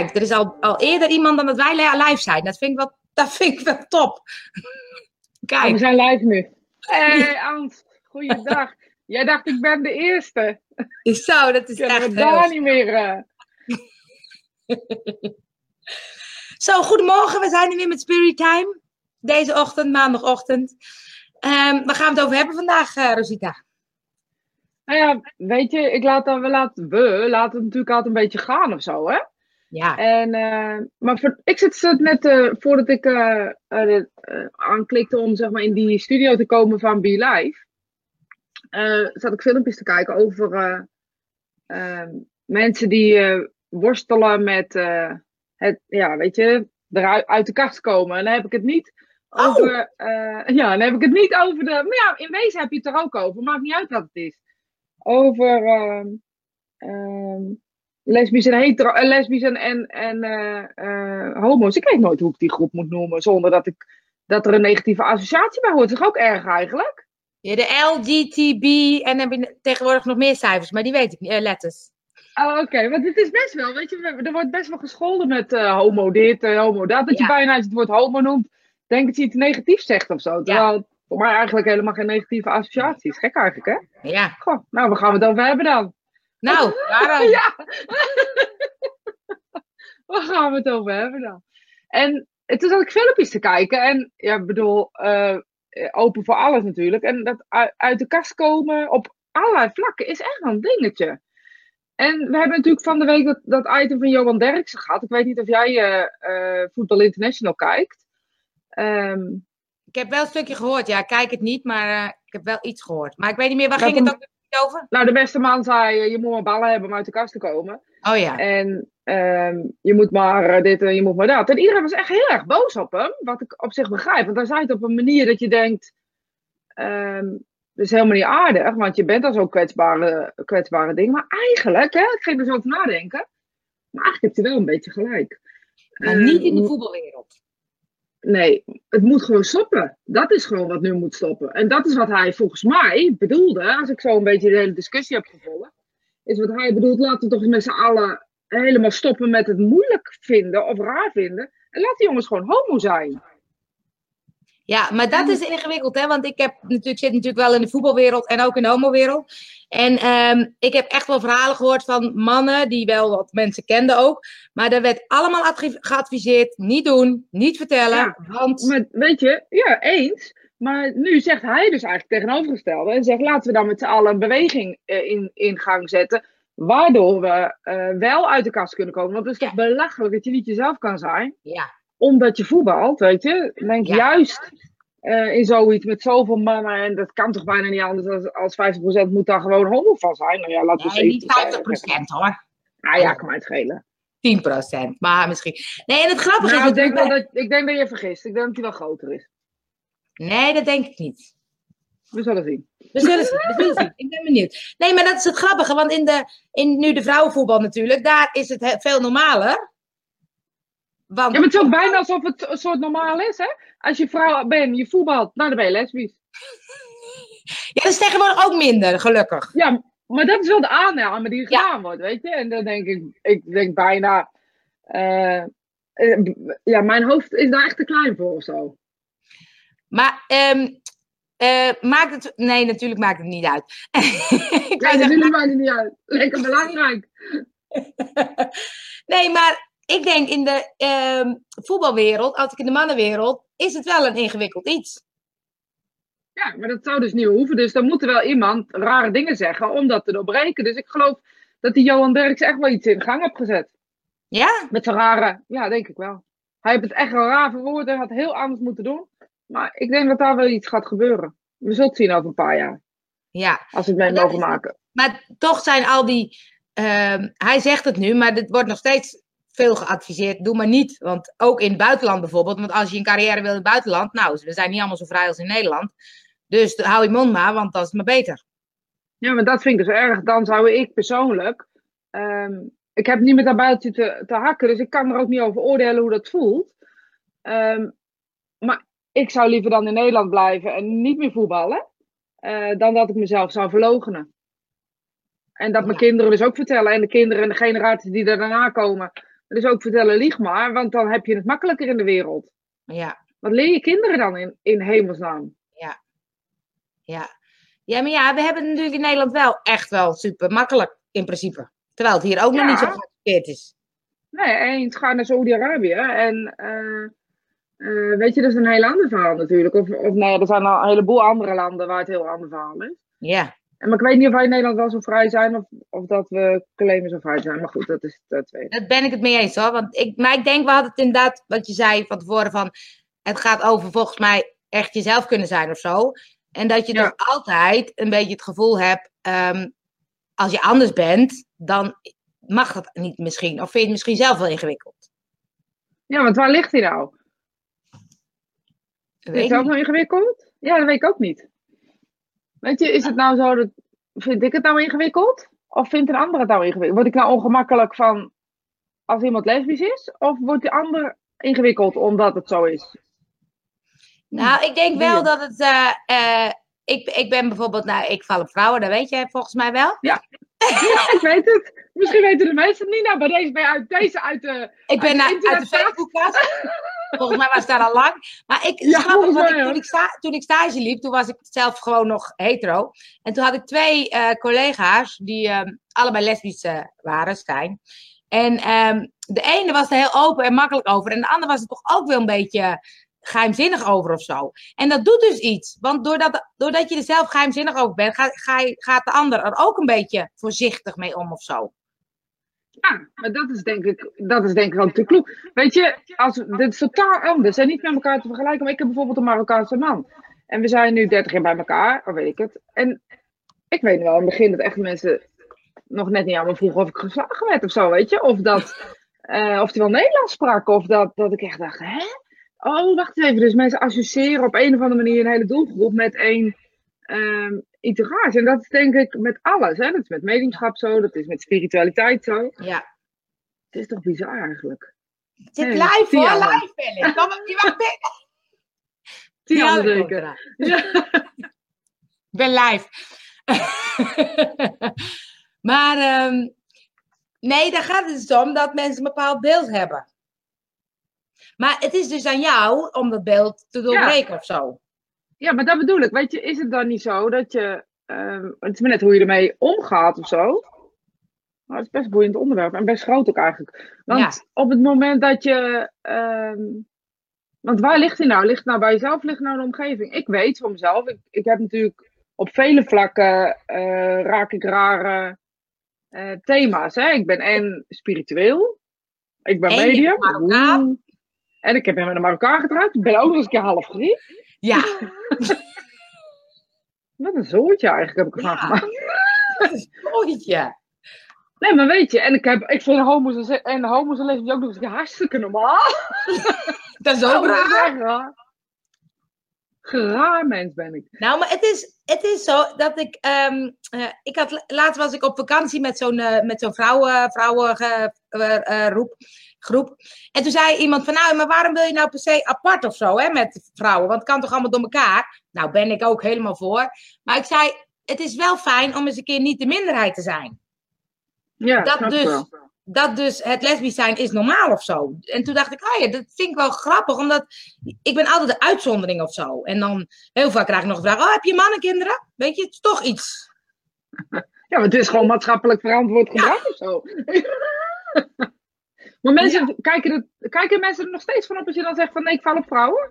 Kijk, er is al, al eerder iemand dan dat wij li- live zijn. Dat vind ik wel, dat vind ik wel top. Oh, we Kijk, zijn live nu. Hé, hey, Ans. Goeiedag. Jij dacht, ik ben de eerste. zo, dat is Kunnen echt we daar heel... niet meer... eh, Zo, goedemorgen. We zijn er weer met Spirit Time. Deze ochtend, maandagochtend. Ehm waar gaan we het over hebben vandaag, eh, Rosita? Nou ja, weet je, ik laat dan, we, laten, we laten het natuurlijk altijd een beetje gaan of zo, hè? Ja, En, eh, maar voor, ik zit net, eh, voordat ik eh, aanklikte om zeg maar, in die studio te komen van Be Live, zat ik filmpjes te kijken over mensen die worstelen met het, ja, weet je, eruit uit de kast komen. En dan heb ik het niet Oh. over, ja, dan heb ik het niet over de, maar ja, in wezen heb je het er ook over, maakt niet uit wat het is. Over, ehm, lesbisch en hetero, eh, lesbisch en, en, en eh, eh, homo's. Ik weet nooit hoe ik die groep moet noemen zonder dat, ik, dat er een negatieve associatie bij hoort. Dat is ook erg eigenlijk. Ja, de LGTB en dan heb je tegenwoordig nog meer cijfers, maar die weet ik niet, letters. Oh, oké, want het is best wel, weet je, er wordt best wel gescholden met homo dit, homo dat. Dat je bijna als je het woord homo noemt, denk dat je iets negatiefs zegt of zo. Terwijl het voor mij eigenlijk helemaal geen negatieve associatie is. Gek eigenlijk, hè? Ja, Goh, nou, waar gaan we het over hebben dan? Nou, waarom? Ja! Waar gaan we het over hebben dan? En toen zat ik filmpjes te kijken. En ja, ik bedoel, eh, open voor alles natuurlijk. En dat uit, de kast komen op allerlei vlakken is echt wel een dingetje. En we hebben natuurlijk van de week dat, dat item van Johan Derksen gehad. Ik weet niet of jij eh eh Voetbal International kijkt. Ehm, Ik heb wel een stukje gehoord, ja, ik kijk het niet, maar eh, ik heb wel iets gehoord. Maar ik weet niet meer, waar ging het ook over? nou, de beste man zei, eh, je moet maar ballen hebben om uit de kast te komen. Oh ja, En ehm, je moet maar eh, dit en je moet maar dat. En iedereen was echt heel erg boos op hem. Wat ik op zich begrijp. Want hij zei het op een manier dat je denkt. ehm dat is helemaal niet aardig. Want je bent al zo'n kwetsbare, kwetsbare ding. Maar eigenlijk, hè, ik ging er zo over nadenken. Maar eigenlijk heeft hij wel een beetje gelijk. maar niet in de Ehm, voetbalwereld. Nee, het moet gewoon stoppen. Dat is gewoon wat nu moet stoppen. En dat is wat hij volgens mij bedoelde, als ik zo een beetje de hele discussie heb gevolgd. Is wat hij bedoelt, laten we toch met z'n allen helemaal stoppen met het moeilijk vinden of raar vinden. En laat die jongens gewoon homo zijn. Ja, maar dat is ingewikkeld, hè? Want ik heb natuurlijk, zit natuurlijk wel in de voetbalwereld en ook in de homowereld. En ehm, ik heb echt wel verhalen gehoord van mannen die wel wat mensen kenden ook. Maar daar werd allemaal advi- geadviseerd: niet doen, niet vertellen. Ja, want Maar weet je, ja, eens. Maar nu zegt hij dus eigenlijk tegenovergestelde. En zegt, laten we dan met z'n allen een beweging eh, in, in gang zetten. Waardoor we eh, wel uit de kast kunnen komen. Want het is toch belachelijk dat je niet jezelf kan zijn. ja, omdat je voetbalt, weet je. Ik Denk Ja. juist eh, in zoiets met zoveel mannen. En dat kan toch bijna niet anders als, als 50% moet daar gewoon homo van zijn. Nou ja, laten we nee, niet 70% 50% zeggen. hoor. Nou ja, kan mij het schelen. 10%, maar misschien. Nee, en het grappige Nou, is. ik, denk dat- ik denk dat je vergist. Ik denk dat hij wel groter is. Nee, dat denk ik niet. We zullen zien. We zullen zien, we zullen zien. Ik ben benieuwd. Nee, maar dat is het grappige, want in, de, in nu de vrouwenvoetbal natuurlijk, daar is het he- veel normaler. Want, Ja, maar het is ook bijna alsof het een soort normaal is, hè? Als je vrouw bent, je voetbalt, nou dan ben je lesbisch. ja, dat is tegenwoordig ook minder, gelukkig. Ja, maar dat is wel de aanname die Ja. gedaan wordt, weet je. En dan denk ik, ik denk bijna... eh, eh, ja, mijn hoofd is daar echt te klein voor of zo. Maar ehm, eh, maakt het. Nee, natuurlijk maakt het niet uit. dat zeggen, maakt het niet uit. Lekker belangrijk. nee, maar ik denk in de ehm, voetbalwereld, als ik in de mannenwereld, is het wel een ingewikkeld iets. Ja, maar dat zou dus niet hoeven. Dus dan moet er wel iemand rare dingen zeggen om dat te doorbreken. Dus ik geloof dat die Johan Derks echt wel iets in gang heeft gezet. Ja? Met zijn rare, ja, denk ik wel. Hij heeft het echt wel raar verwoord. Had heel anders moeten doen. Maar ik denk dat daar wel iets gaat gebeuren. We zullen het zien over een paar jaar. Ja. Als we het mee mogen is- maken. Maar toch zijn al die. ehm, hij zegt het nu, maar dit wordt nog steeds veel geadviseerd. Doe maar niet. Want ook in het buitenland bijvoorbeeld. Want als je een carrière wil in het buitenland. Nou, we zijn niet allemaal zo vrij als in Nederland. Dus hou je mond maar, want dat is maar beter. Ja, maar dat vind ik dus erg. Dan zou ik persoonlijk. ehm, ik heb niet met dat buitje te, te hakken, dus ik kan er ook niet over oordelen hoe dat voelt. Ehm, maar ik zou liever dan in Nederland blijven en niet meer voetballen. eh, dan dat ik mezelf zou verloochenen. En dat mijn Ja. kinderen dus ook vertellen. En de kinderen en de generaties die er daarna komen. Dus ook vertellen, lieg maar, want dan heb je het makkelijker in de wereld. Ja, Wat leer je kinderen dan in, in hemelsnaam? ja. Ja, maar ja, we hebben het natuurlijk in Nederland wel echt wel super makkelijk in principe. Terwijl het hier ook nog Ja. niet zo geaccepteerd is. Nee, eens ga naar Saudi-Arabië en eh, eh, weet je, dat is een heel ander verhaal natuurlijk. Of, of nee, er zijn al een heleboel andere landen waar het heel ander verhaal is. Ja, En, maar ik weet niet of wij in Nederland wel zo vrij zijn of, of dat we claimen zo vrij zijn. Maar goed, dat is dat tweede. daar ben ik het mee eens hoor. Want ik, maar ik denk, we hadden het inderdaad, wat je zei van tevoren, van het gaat over volgens mij echt jezelf kunnen zijn of zo. En dat je Ja. dus altijd een beetje het gevoel hebt, ehm, als je anders bent, dan mag dat niet misschien. Of vind je het misschien zelf wel ingewikkeld. Ja, want waar ligt hij nou? Dat Is weet het ook niet. nou ingewikkeld? Ja, dat weet ik ook niet. Weet je, is het nou zo dat. Vind ik het nou ingewikkeld? Of vindt een ander het nou ingewikkeld? Word ik nou ongemakkelijk van als iemand lesbisch is? Of wordt de ander ingewikkeld omdat het zo is? Nou, ik denk wel dat het. eh, eh, ik, ik ben bijvoorbeeld, nou, ik val op vrouwen, dat weet je volgens mij wel. Ja, ik weet het. Misschien weten de mensen het niet. Nou, bij deze uit, deze uit de. Ik ben Uit de naar- uit de internetplaats. Facebookkast. Volgens mij was het daar al lang. Maar ik, Ja, want mij ik, toen, ik sta, toen ik stage liep, toen was ik zelf gewoon nog hetero. En toen had ik twee eh, collega's die ehm, allebei lesbisch eh, waren, Stijn. En ehm, de ene was er heel open en makkelijk over. En de andere was er toch ook wel een beetje geheimzinnig over of zo. En dat doet dus iets. Want doordat, doordat je er zelf geheimzinnig over bent, ga, ga, je- gaat de ander er ook een beetje voorzichtig mee om of zo. Ja, maar dat is denk ik, dat is denk ik ook te kloek. Weet je, als, dit is totaal anders en niet met elkaar te vergelijken. Maar ik heb bijvoorbeeld een Marokkaanse man. En we zijn nu 30 jaar bij elkaar, of weet ik het. En ik weet wel in het begin dat echt mensen nog net niet aan me vroegen of ik geslagen werd of zo, weet je. Of dat, eh, of die wel Nederlands sprak. Of dat, dat ik echt dacht, hè? Oh, wacht even. Dus mensen associëren op een of andere manier een hele doelgroep met één ehm iteratie. En dat is denk ik met alles. Hè? Dat is met mediumschap zo, dat is met spiritualiteit zo. Ja. Het is toch bizar eigenlijk. Het zit Nee, live hoor, live. Kom op, je mag binnen. Ja, zeker. Ik ben live. maar ehm, nee, daar gaat het dus om dat mensen een bepaald beeld hebben. Maar het is dus aan jou om dat beeld te doorbreken of zo. Ja, maar dat bedoel ik. Weet je, is het dan niet zo dat je. ehm, het is maar net hoe je ermee omgaat of zo. Maar het is best een boeiend onderwerp en best groot ook eigenlijk. Want op het moment dat je. ehm, want waar ligt hij nou? Ligt het nou bij jezelf? Ligt het nou in de omgeving? Ik weet voor mezelf. Ik, ik heb natuurlijk op vele vlakken. eh, raak ik rare eh, thema's. Hè? Ik ben en spiritueel. Ik ben En medium. En ik heb hem met een Marokkaan getrouwd. Ik ben ook nog eens een keer half Griek. Ja, Wat een zootje eigenlijk heb ik ervan Ja. gemaakt. is een mooitje. Nee, maar weet je, en ik, heb, ik vind homo's en, homo's en lesbisch ook nog eens hartstikke normaal. Dat is ook raar. raar. Geraar mens ben ik. Nou, maar het is, het is zo dat ik. ehm, eh, ik had, laatst was ik op vakantie met zo'n eh, met zo'n vrouwen, vrouwen eh, roep, groep. En toen zei iemand van, nou, maar waarom wil je nou per se apart of zo, hè, met vrouwen? Want het kan toch allemaal door elkaar? Nou, ben ik ook helemaal voor. Maar ik zei, het is wel fijn om eens een keer niet de minderheid te zijn. Ja, Dat dus. wel. Dat dus het lesbisch zijn is normaal of zo. En toen dacht ik, oh ja, dat vind ik wel grappig, omdat ik ben altijd de uitzondering of zo. En dan heel vaak krijg ik nog de vraag, oh, heb je mannen kinderen? Weet je, het is toch iets. Ja, maar het is gewoon maatschappelijk verantwoord gedrag of zo. maar mensen, kijken, het, kijken mensen er nog steeds van op als je dan zegt van nee, ik val op vrouwen?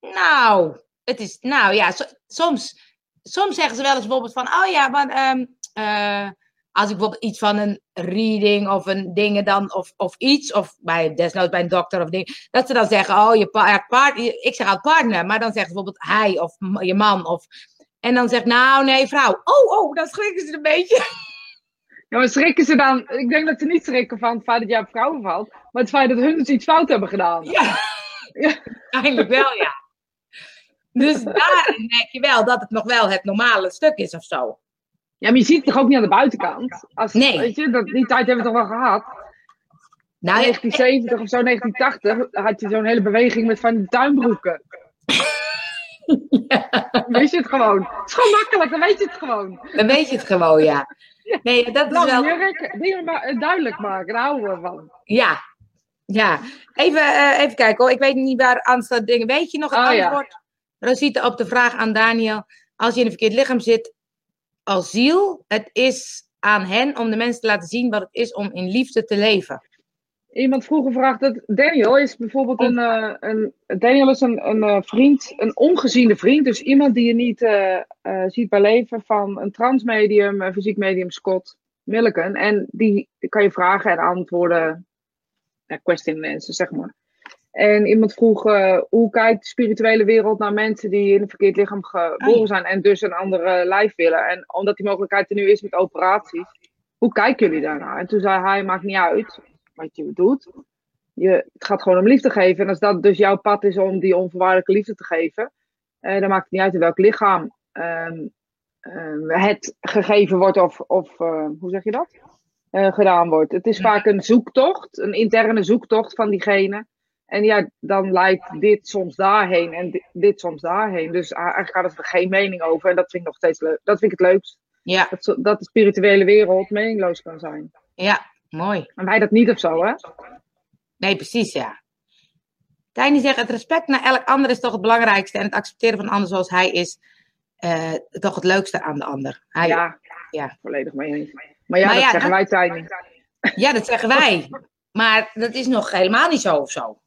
Nou, het is, nou ja, so- soms, soms zeggen ze wel eens bijvoorbeeld van, oh ja, maar ehm, eh, als ik bijvoorbeeld iets van een reading of een dingen dan, of, of iets, of bij, desnoods bij een dokter of ding, dat ze dan zeggen, oh, je ja, partner, ik zeg altijd partner, maar dan zeggen ze bijvoorbeeld hij of je man, of, en dan zegt, nou, nee, vrouw. Oh, oh, dan schrikken ze een beetje. Ja, maar schrikken ze dan? Ik denk dat ze niet schrikken van het feit dat jij op vrouwen valt, maar het feit dat hun dus iets fout hebben gedaan. Ja, Ja. eigenlijk wel, ja. Dus daarin merk je wel dat het nog wel het normale stuk is of zo. Ja, maar je ziet het toch ook niet aan de buitenkant? Als, Nee. Weet je, dat, die tijd hebben we toch wel gehad? Nou, ja, 1970 of zo, 1980, had je zo'n hele beweging met van die tuinbroeken. Weet je het gewoon? Het is gewoon makkelijk, dan weet je het gewoon. Dan weet je het gewoon, ja. Nee, dat is wel... Dingen maar duidelijk maken, daar houden we van. Ja, ja. Even, uh, even kijken hoor. Ik weet niet waar Ansta dingen... Weet je nog het oh, antwoord? Ja. Rosita op de vraag aan Daniel. Als je in een verkeerd lichaam zit, asiel. Het is aan hen om de mensen te laten zien wat het is om in liefde te leven. Iemand vroeg gevraagd dat Daniel is bijvoorbeeld een, uh, een Daniel is een, een uh, vriend, een ongeziene vriend. Dus iemand die je niet uh, ziet bij leven van een transmedium, een fysiek medium Scott Milliken. En die kan je vragen en antwoorden, question mensen zeg maar. En iemand vroeg hoe kijkt de spirituele wereld naar mensen die in een verkeerd lichaam geboren zijn en dus een andere lijf willen. En omdat die mogelijkheid er nu is met operaties, hoe kijken jullie daarnaar? En toen zei hij, maakt niet uit wat je doet. Je, het gaat gewoon om liefde geven. En als dat dus jouw pad is om die onvoorwaardelijke liefde te geven, eh, dan maakt het niet uit in welk lichaam ehm, ehm, het gegeven wordt of, of uh, hoe zeg je dat? Uh, gedaan wordt. Het is vaak een zoektocht, een interne zoektocht van diegene. En ja, dan leidt dit soms daarheen en dit, dit soms daarheen. Dus eigenlijk gaat het er geen mening over. En dat vind ik nog steeds leuk. Dat vind ik het leukst. Ja. Dat, dat de spirituele wereld meningloos kan zijn. Ja, Mooi. En wij dat niet of zo, hè? Nee, precies, ja. Tiny zegt, het respect naar elk ander is toch het belangrijkste. En het accepteren van de ander zoals hij is, uh, toch het leukste aan de ander. Hij, ja, ja, volledig mee eens. Maar ja, dat zeggen wij Tiny. Ja, dat zeggen wij. Maar dat is nog helemaal niet zo of zo.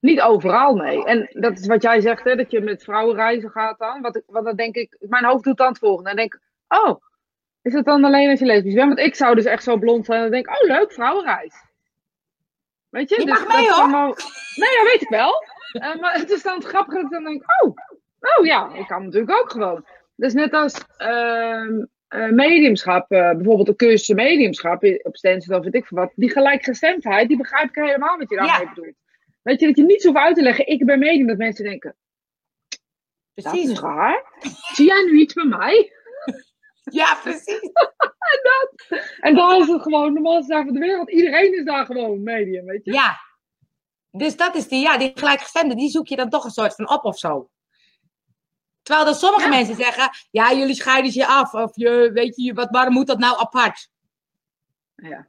Niet overal, nee. En dat is wat jij zegt, hè, dat je met vrouwen reizen gaat dan. Wat, wat dan denk ik, mijn hoofd doet dan het volgende. Dan denk ik, oh, is het dan alleen als je lesbisch bent? Want ik zou dus echt zo blond zijn en denk oh leuk, vrouwenreis. Weet je? Je dus mag mee hoor. Nee, ja, weet ik wel. Uh, maar het is dan het grappige dat ik dan denk, oh, oh ja, ik kan natuurlijk ook gewoon. Dus net als uh, uh, mediumschap, uh, bijvoorbeeld de cursus mediumschap op Stensen of weet ik veel wat, die gelijkgestemdheid, die begrijp ik helemaal wat je daarmee ja. bedoelt. Weet je, dat je niet zo hoeft uit te leggen, ik ben medium, dat mensen denken, Precies. dat is raar. Zie jij nu iets bij mij? Ja, precies. en, dat, en dan is het gewoon de normaalste zaak van de wereld. Iedereen is daar gewoon medium, weet je? Ja. Dus dat is die, ja, die gelijkgestemde, die zoek je dan toch een soort van op of zo. Terwijl dan sommige mensen zeggen, ja, jullie scheiden je af. Of je, weet je, wat, waarom moet dat nou apart? Ja.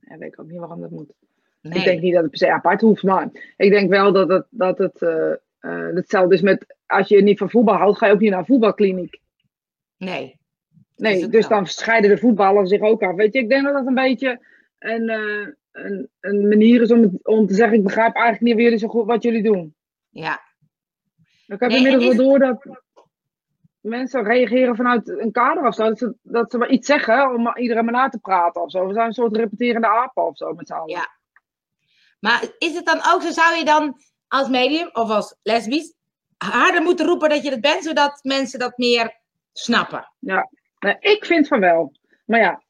Ja, weet ik ook niet waarom dat moet. Nee. Ik denk niet dat het per se apart hoeft, maar ik denk wel dat het, dat het uh, uh, hetzelfde is met, als je niet van voetbal houdt, ga je ook niet naar een voetbalkliniek. Nee. Nee, dus dan scheiden de voetballers zich ook af. Weet je, ik denk dat dat een beetje een, uh, een, een manier is om, om te zeggen: ik begrijp eigenlijk niet jullie zo goed wat jullie doen. Ja. Ik heb nee, inmiddels wel door dat mensen reageren vanuit een kader of zo. Dat ze, dat ze maar iets zeggen om iedereen maar na te praten of zo. We zijn een soort repeterende apen of zo met z'n allen. Ja. Maar is het dan ook zo, zou je dan als medium of als lesbisch harder moeten roepen dat je het bent, zodat mensen dat meer snappen? Ja, nou, ik vind van wel. Maar ja,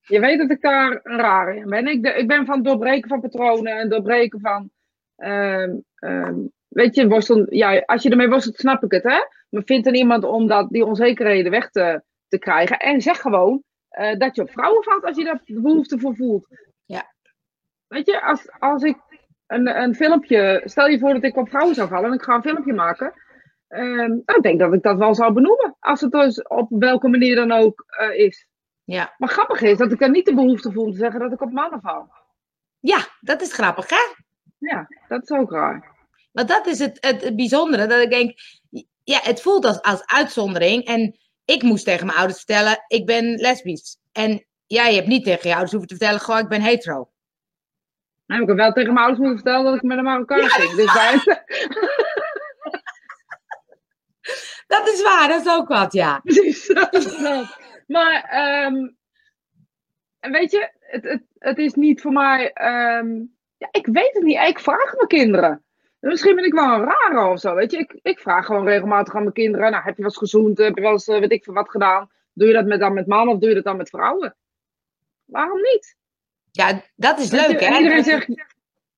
je weet dat ik daar een rare in ben. Ik, ik ben van het doorbreken van patronen en doorbreken van. Uh, uh, weet je, worstel, ja, als je ermee worstelt, snap ik het, hè? Maar vind er iemand om dat, die onzekerheden weg te, te krijgen. En zeg gewoon uh, dat je op vrouwen valt als je daar de behoefte voor voelt. Ja. Weet je, als, als ik een, een filmpje. Stel je voor dat ik op vrouwen zou vallen en ik ga een filmpje maken. Uh, ik denk dat ik dat wel zou benoemen. Als het dus op welke manier dan ook uh, is. Ja. Maar grappig is dat ik dan niet de behoefte voel te zeggen dat ik op mannen val. Ja, dat is grappig, hè? Ja, dat is ook raar. Maar dat is het, het, bijzondere. Dat ik denk, ja, het voelt als, als uitzondering. En ik moest tegen mijn ouders vertellen, ik ben lesbisch. En jij hebt niet tegen je ouders hoeven te vertellen, gewoon, ik ben hetero. Nee, ik heb wel tegen mijn ouders moeten vertellen dat ik met een Marokkaan ja, ging. Dus. Dat is waar, dat is ook wat, ja. Precies. maar, um, weet je, het, het, het is niet voor mij. Um, ja, ik weet het niet. Ik vraag mijn kinderen. Misschien ben ik wel een rare of zo, weet je. Ik, ik vraag gewoon regelmatig aan mijn kinderen. Nou, heb je wel eens gezoend? Heb je wel eens, uh, weet ik veel wat gedaan? Doe je dat met, dan met mannen of doe je dat dan met vrouwen? Waarom niet? Ja, dat is leuk, hè? Iedereen zegt,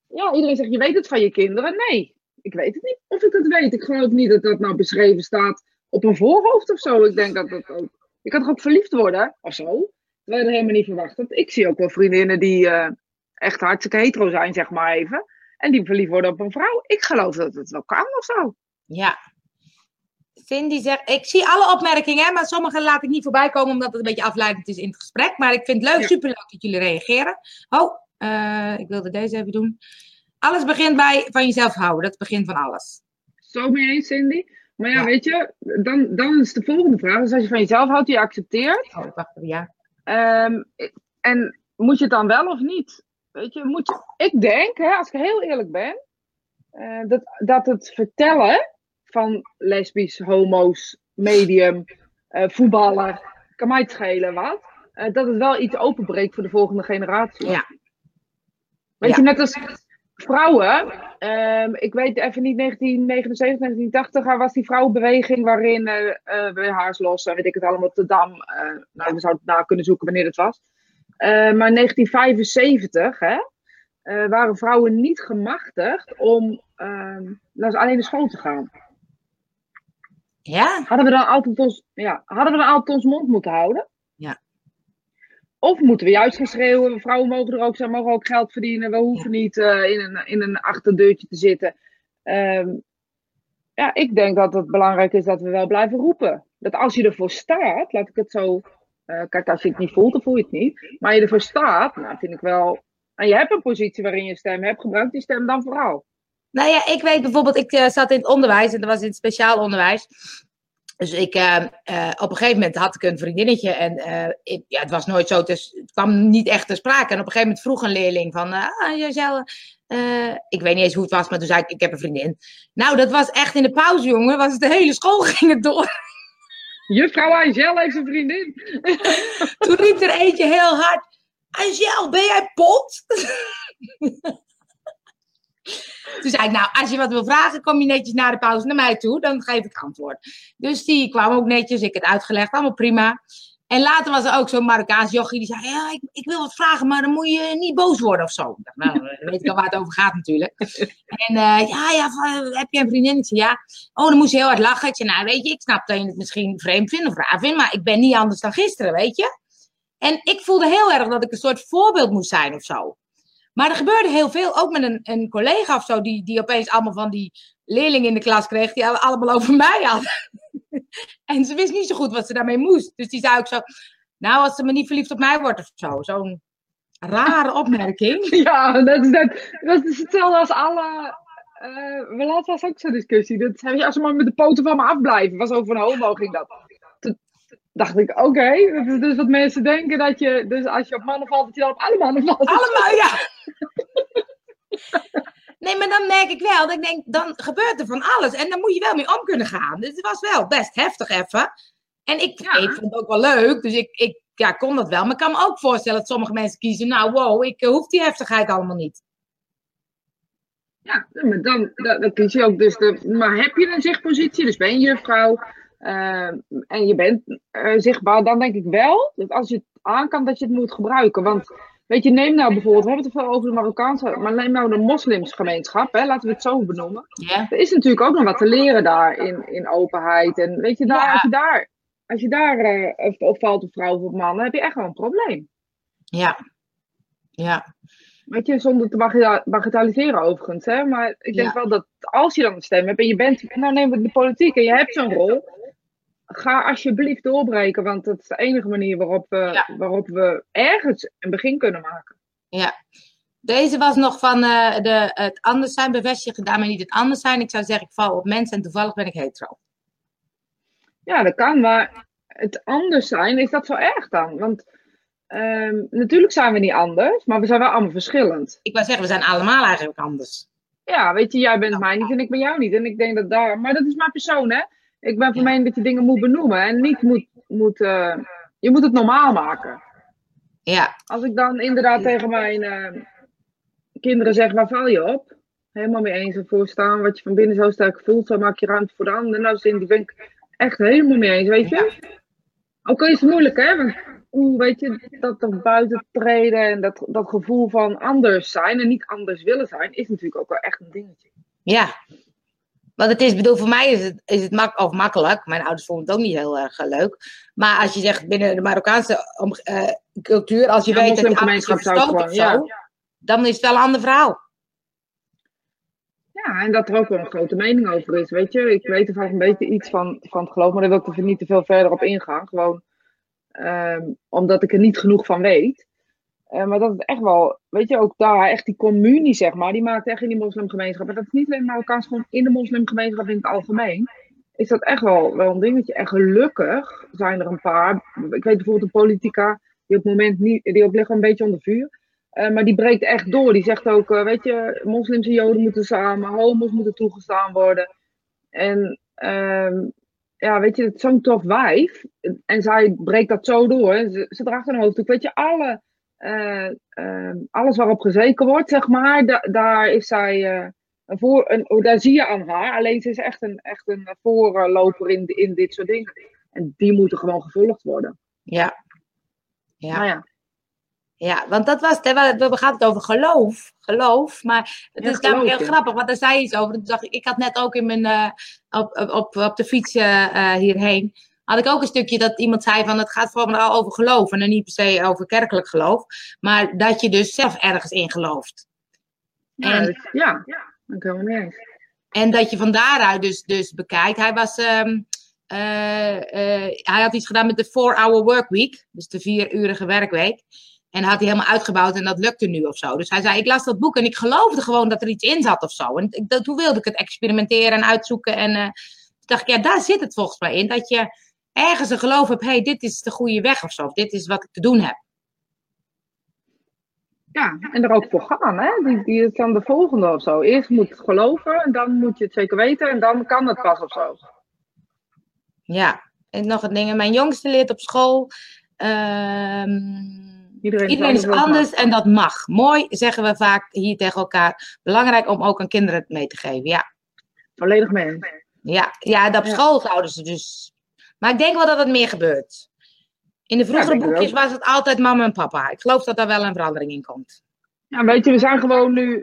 ja, iedereen zegt, je weet het van je kinderen. Nee, ik weet het niet of ik het weet. Ik geloof niet dat dat nou beschreven staat op een voorhoofd of zo. Ik denk dat dat ook. Je kan toch ook verliefd worden of zo? Terwijl je er helemaal niet verwacht hebt. Ik zie ook wel vriendinnen die uh, echt hartstikke hetero zijn, zeg maar even. En die verliefd worden op een vrouw. Ik geloof dat het wel kan of zo. Ja. Cindy zegt, ik zie alle opmerkingen, maar sommige laat ik niet voorbij komen omdat het een beetje afleidend is in het gesprek. Maar ik vind het leuk, Ja. superleuk dat jullie reageren. Oh, eh, ik wilde deze even doen. Alles begint bij van jezelf houden. Dat is het begin van alles. Zo mee eens, Cindy. Maar ja, Ja. weet je, dan, dan is de volgende vraag. Dus als je van jezelf houdt, die je accepteert. Oh, wacht ja. ehm, en moet je het dan wel of niet? Weet je, moet je, ik denk, hè, als ik heel eerlijk ben, eh, dat, dat het vertellen van lesbisch, homo's, medium, eh, voetballer, kan mij het schelen wat, eh, dat het wel iets openbreekt voor de volgende generatie. Ja. Weet Ja. je, net als vrouwen, ehm, ik weet even niet, 1979, 1980 er was die vrouwenbeweging waarin eh eh BH's los en weet ik het allemaal op de Dam. eh, nou, we zouden het na kunnen zoeken wanneer het was. Maar in 1975 hè, waren vrouwen niet gemachtigd om ehm, naar alleen de school te gaan. Ja? Hadden we dan altijd ons, ja, hadden we dan altijd ons mond moeten houden? Ja. Of moeten we juist gaan schreeuwen, vrouwen mogen er ook zijn, mogen ook geld verdienen. We hoeven niet eh, in, een, in een achterdeurtje te zitten. Ehm, ja, ik denk dat het belangrijk is dat we wel blijven roepen. Dat als je ervoor staat, laat ik het zo... eh, kijk, als je het niet voelt, dan voel je het niet. Maar je ervoor staat, nou vind ik wel... En je hebt een positie waarin je stem hebt, gebruik die stem dan vooral. Nou ja, ik weet bijvoorbeeld, ik eh, zat in het onderwijs en dat was in het speciaal onderwijs. Dus ik, eh, eh, op een gegeven moment had ik een vriendinnetje en eh, ik- ja, het was nooit zo, dus het kwam niet echt ter sprake. En op een gegeven moment vroeg een leerling van, ah, ik weet niet eens hoe het was, maar toen zei ik, ik heb een vriendin. Nou, dat was echt in de pauze, jongen, was het de hele school ging het door. Juffrouw Angel heeft een vriendin. Toen riep er eentje heel hard, Angel, ben jij pot? Toen zei ik, nou, als je wat wil vragen, kom je netjes na de pauze naar mij toe, dan geef ik antwoord. Dus die kwam ook netjes, ik heb het uitgelegd, allemaal prima. En later was er ook zo'n Marokkaans jochie die zei, ja, ik, ik wil wat vragen, maar dan moet je niet boos worden of zo. Nou, dan weet ik al waar het over gaat natuurlijk. En eh, ja, ja, heb je een vriendin? Ja. Oh, dan moest je heel hard lachen. Ik zei, nou, weet je, ik snap dat je het misschien vreemd vindt of raar vindt, maar ik ben niet anders dan gisteren, weet je. En ik voelde heel erg dat ik een soort voorbeeld moest zijn of zo. Maar er gebeurde heel veel, ook met een, een collega of zo, die, die opeens allemaal van die leerlingen in de klas kreeg, die alle- allemaal over mij hadden. en ze wist niet zo goed wat ze daarmee moest. Dus die zei ook zo, nou, als ze me niet verliefd op mij wordt of zo. Zo'n rare opmerking. Ja, dat is, net, dat is hetzelfde als alle. eh we laatst was ook zo'n discussie. Dat zei als ze maar met de poten van me afblijven. Was over een homo ging dat. Toen dacht ik, oké, dat dus wat mensen denken dat je. Dus als je op mannen valt, dat je dan op alle mannen valt. Allemaal, ja. Nee, maar dan merk ik wel, dat ik denk, dan gebeurt er van alles. En dan moet je wel mee om kunnen gaan. Dus het was wel best heftig even. En ik, Ja. ik vond het ook wel leuk, dus ik, ik ja, kon dat wel. Maar ik kan me ook voorstellen dat sommige mensen kiezen, nou wow, ik eh, hoef die heftigheid allemaal niet. Ja, maar dan, dan, dan kies je ook dus de. Maar heb je een zichtpositie, dus ben je juffrouw. eh, en je bent eh, zichtbaar, dan denk ik wel dat als je het aan kan, dat je het moet gebruiken. Want weet je, neem nou bijvoorbeeld, we hebben het veel over de Marokkaanse, maar neem nou de moslimsgemeenschap, hè, laten we het zo benoemen. Er is natuurlijk ook nog wat te leren daar in, in openheid. En weet je, daar, Ja. als je daar, als je daar eh, of- of valt op vrouwen of op mannen, heb je echt wel een probleem. ja. Ja, Weet je, zonder te bagatelliseren overigens. Hè? Maar ik denk Ja. wel dat als je dan een stem hebt en je bent, nou neem de politiek en je hebt zo'n rol. Ga alsjeblieft doorbreken, want dat is de enige manier waarop we, Ja. waarop we ergens een begin kunnen maken. ja. Deze was nog van eh, de, het anders zijn, bevestigen daarmee niet het anders zijn. Ik zou zeggen, ik val op mensen en toevallig ben ik hetero. Ja, dat kan, maar het anders zijn, is dat zo erg dan? Want ehm, natuurlijk zijn we niet anders, maar we zijn wel allemaal verschillend. Ik wou zeggen, we zijn allemaal eigenlijk anders. Ja, weet je, jij bent mij niet en ik ben jou niet. En ik denk dat daar. Maar dat is mijn persoon, hè? Ik ben van Ja. mening dat je dingen moet benoemen en niet moet. moet eh, je moet het normaal maken. Ja, Als ik dan inderdaad tegen mijn eh, kinderen zeg: waar val je op? Helemaal mee eens ervoor staan. Wat je van binnen zo sterk voelt, zo maak je ruimte voor de ander. Nou, zin, die ben ik echt helemaal mee eens, weet je? Ook al is het moeilijk, hè? Oeh, weet je, dat er buiten treden en dat, dat gevoel van anders zijn en niet anders willen zijn, is natuurlijk ook wel echt een dingetje. Ja. Want het is, bedoel, voor mij is het, is het mak of makkelijk. Mijn ouders vonden het ook niet heel erg eh, leuk. Maar als je zegt binnen de Marokkaanse eh, cultuur, als je Ja, weet dat moslimgemeenschap je zou of zo, dan is het wel een ander verhaal. Ja, en dat er ook wel een grote mening over is, weet je. Ik weet er vaak een beetje iets van, van het geloof, maar daar wil ik er niet te veel verder op ingaan. Gewoon ehm, omdat ik er niet genoeg van weet. Uh, maar dat is echt wel, weet je, ook daar, echt die communie, zeg maar, die maakt echt in die moslimgemeenschap. En dat is niet alleen Marokkaans, gewoon in de moslimgemeenschap in het algemeen. Is dat echt wel, wel een dingetje. En gelukkig zijn er een paar, ik weet bijvoorbeeld een politica, die op het moment niet, die op ligt een beetje onder vuur. Uh, maar die breekt echt door. Die zegt ook, uh, weet je, moslims en joden moeten samen, homo's moeten toegestaan worden. En uh, ja, weet je, het zo'n tof wijf. En zij breekt dat zo door. Ze, ze draagt een hoofddoek. Weet je, alle, alles waarop gezeken wordt, zeg maar, da daar is zij een voor, een, oh, daar zie je aan haar. Alleen ze is echt een, echt een voorloper in, in dit soort dingen. En die moeten gewoon gevolgd worden. Ja. Ja. Nou ja. Ja, want dat was, we gaan het over geloof, geloof, maar het is namelijk heel grappig, want daar zei je iets over. Toen dacht ik, ik had net ook in mijn, uh, op, op, op de fiets uh, hierheen, had ik ook een stukje dat iemand zei van het gaat vooral over geloof en niet per se over kerkelijk geloof, maar dat je dus zelf ergens in gelooft. Ja, en, ja, ja dat helemaal mee eens. En dat je van daaruit dus, dus bekijkt. Hij was, um, uh, hij had iets gedaan met de 4-hour work week, dus de vierurige werkweek. En had hij helemaal uitgebouwd en dat lukte nu of zo. Dus hij zei, ik las dat boek en ik geloofde gewoon dat er iets in zat of zo. En dat, toen wilde ik het experimenteren en uitzoeken. En uh, toen dacht ik, ja, daar zit het volgens mij in. Dat je ergens een geloof hebt, hé, hey, dit is de goede weg of zo. Of dit is wat ik te doen heb. Ja, en er ook voor gaan, hè. Die, die is dan de volgende of zo. Eerst moet het geloven en dan moet je het zeker weten en dan kan het pas of zo. Ja, en nog een ding. Mijn jongste leert op school... Um Iedereen, is anders en dat mag. Mooi zeggen we vaak hier tegen elkaar. Belangrijk om ook aan kinderen mee te geven, ja. Volledig mee. Ja, ja dat op school zouden ze dus. Maar ik denk wel dat het meer gebeurt. In de vroegere boekjes was het altijd mama en papa. Ik geloof dat daar wel een verandering in komt. Ja, weet je, we zijn gewoon nu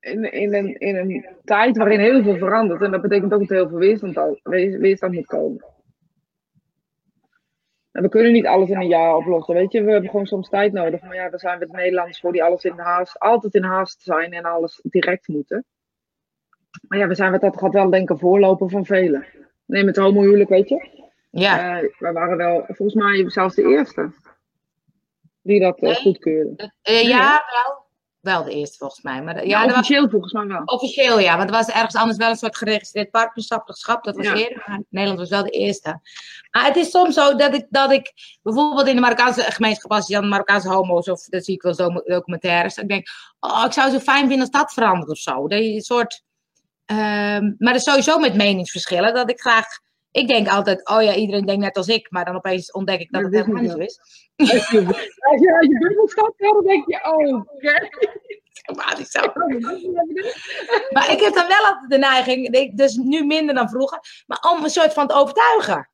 in, in, een, in een tijd waarin heel veel verandert. En dat betekent ook dat heel veel weerstand, weerstand moet komen. En we kunnen niet alles in een jaar oplossen, weet je. We hebben gewoon soms tijd nodig. Maar ja, daar zijn we het Nederlanders voor die alles in haast, altijd in haast zijn en alles direct moeten. Maar ja, we zijn wat dat gaat wel denken voorlopen van velen. Neem het homohuwelijk, weet je. Ja. Uh, we waren wel, volgens mij zelfs de eerste die dat uh, goedkeurde. Uh, ja, wel wel de eerste volgens mij. Maar ja, officieel volgens mij wel. Officieel ja, want er was ergens anders wel een soort geregistreerd partnerschap. Dat was ja. eerder, maar Nederland was wel de eerste. Maar het is soms zo dat ik, dat ik bijvoorbeeld in de Marokkaanse gemeenschap, als je dan Marokkaanse homo's, of dat zie ik wel zo documentaires, ik denk, oh, ik zou zo fijn vinden als dat verandert of zo. Dat je een soort, um, maar dat is sowieso met meningsverschillen, dat ik graag ik denk altijd, oh ja, iedereen denkt net als ik, maar dan opeens ontdek ik dat het helemaal niet zo is. Als je, als je, als je dan denk je, oh, oké. Niet zo. maar ik heb dan wel altijd de neiging, dus nu minder dan vroeger, maar om een soort van te overtuigen.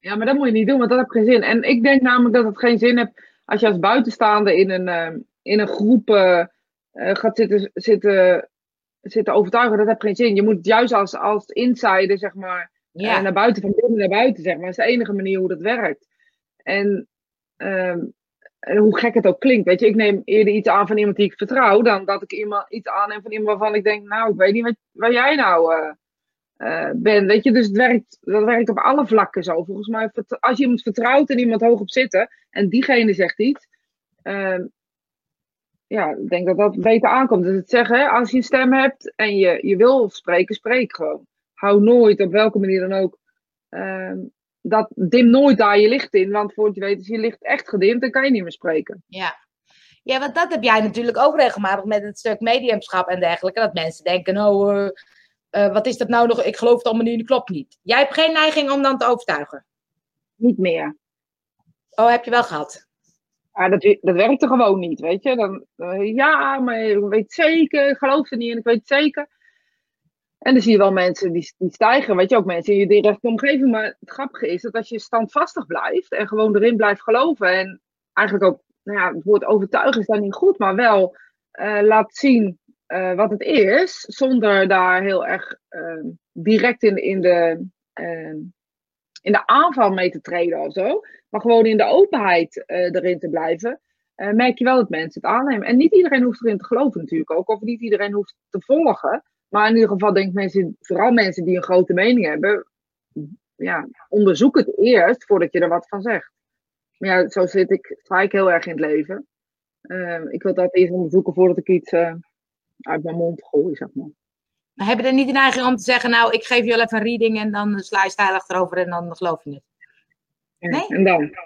Ja, maar dat moet je niet doen, want dat heeft geen zin. En ik denk namelijk dat het geen zin heeft als je als buitenstaande in een, uh, in een groep uh, gaat zitten, zitten, zitten overtuigen. Dat heeft geen zin. Je moet juist als, als insider, zeg maar, ja. Uh, naar buiten, van binnen naar buiten, zeg maar. Dat is de enige manier hoe dat werkt. En, um, en hoe gek het ook klinkt, weet je. Ik neem eerder iets aan van iemand die ik vertrouw, dan dat ik iemand, iets aanneem van iemand waarvan ik denk, nou, ik weet niet wat, waar jij nou uh, uh, bent, weet je. Dus het werkt, dat werkt op alle vlakken zo. Volgens mij, als je iemand vertrouwt en iemand hoog op zitten, en diegene zegt iets, ehm, ja, ik denk dat dat beter aankomt. Dus het zeggen, als je een stem hebt en je, je wil spreken, spreek gewoon hou nooit, op welke manier dan ook, uh, dat dim nooit daar je licht in. Want voor je weet is je licht echt gedimd, dan kan je niet meer spreken. Ja. Ja, want dat heb jij natuurlijk ook regelmatig met het stuk mediumschap en dergelijke. Dat mensen denken, oh, uh, uh, wat is dat nou nog? Ik geloof het allemaal niet, dat klopt niet. Jij hebt geen neiging om dan te overtuigen? Niet meer. Oh, heb je wel gehad? Ja, dat, dat werkte gewoon niet, weet je. Dan, ja, maar ik weet zeker, ik geloof er niet en ik weet zeker. En dan zie je wel mensen die, die stijgen, weet je ook, mensen in je directe omgeving. Maar het grappige is dat als je standvastig blijft en gewoon erin blijft geloven. En eigenlijk ook, nou ja, het woord overtuigen is dan niet goed, maar wel uh, laat zien uh, wat het is. Zonder daar heel erg uh, direct in, in, de, ehm, in de aanval mee te treden of zo. Maar gewoon in de openheid eh, erin te blijven. merk je wel dat mensen het aannemen. En niet iedereen hoeft erin te geloven natuurlijk ook. Of niet iedereen hoeft te volgen. Maar in ieder geval denk ik mensen, vooral mensen die een grote mening hebben, ja, onderzoek het eerst voordat je er wat van zegt. Maar ja, zo zit ik, ik heel erg in het leven. Ehm, ik wil dat eerst onderzoeken voordat ik iets uit mijn mond gooi, zeg maar. Maar heb je er niet de neiging om te zeggen, nou, ik geef je wel even een reading en dan sla je stijl achterover en dan geloof je het? Nee? En dan?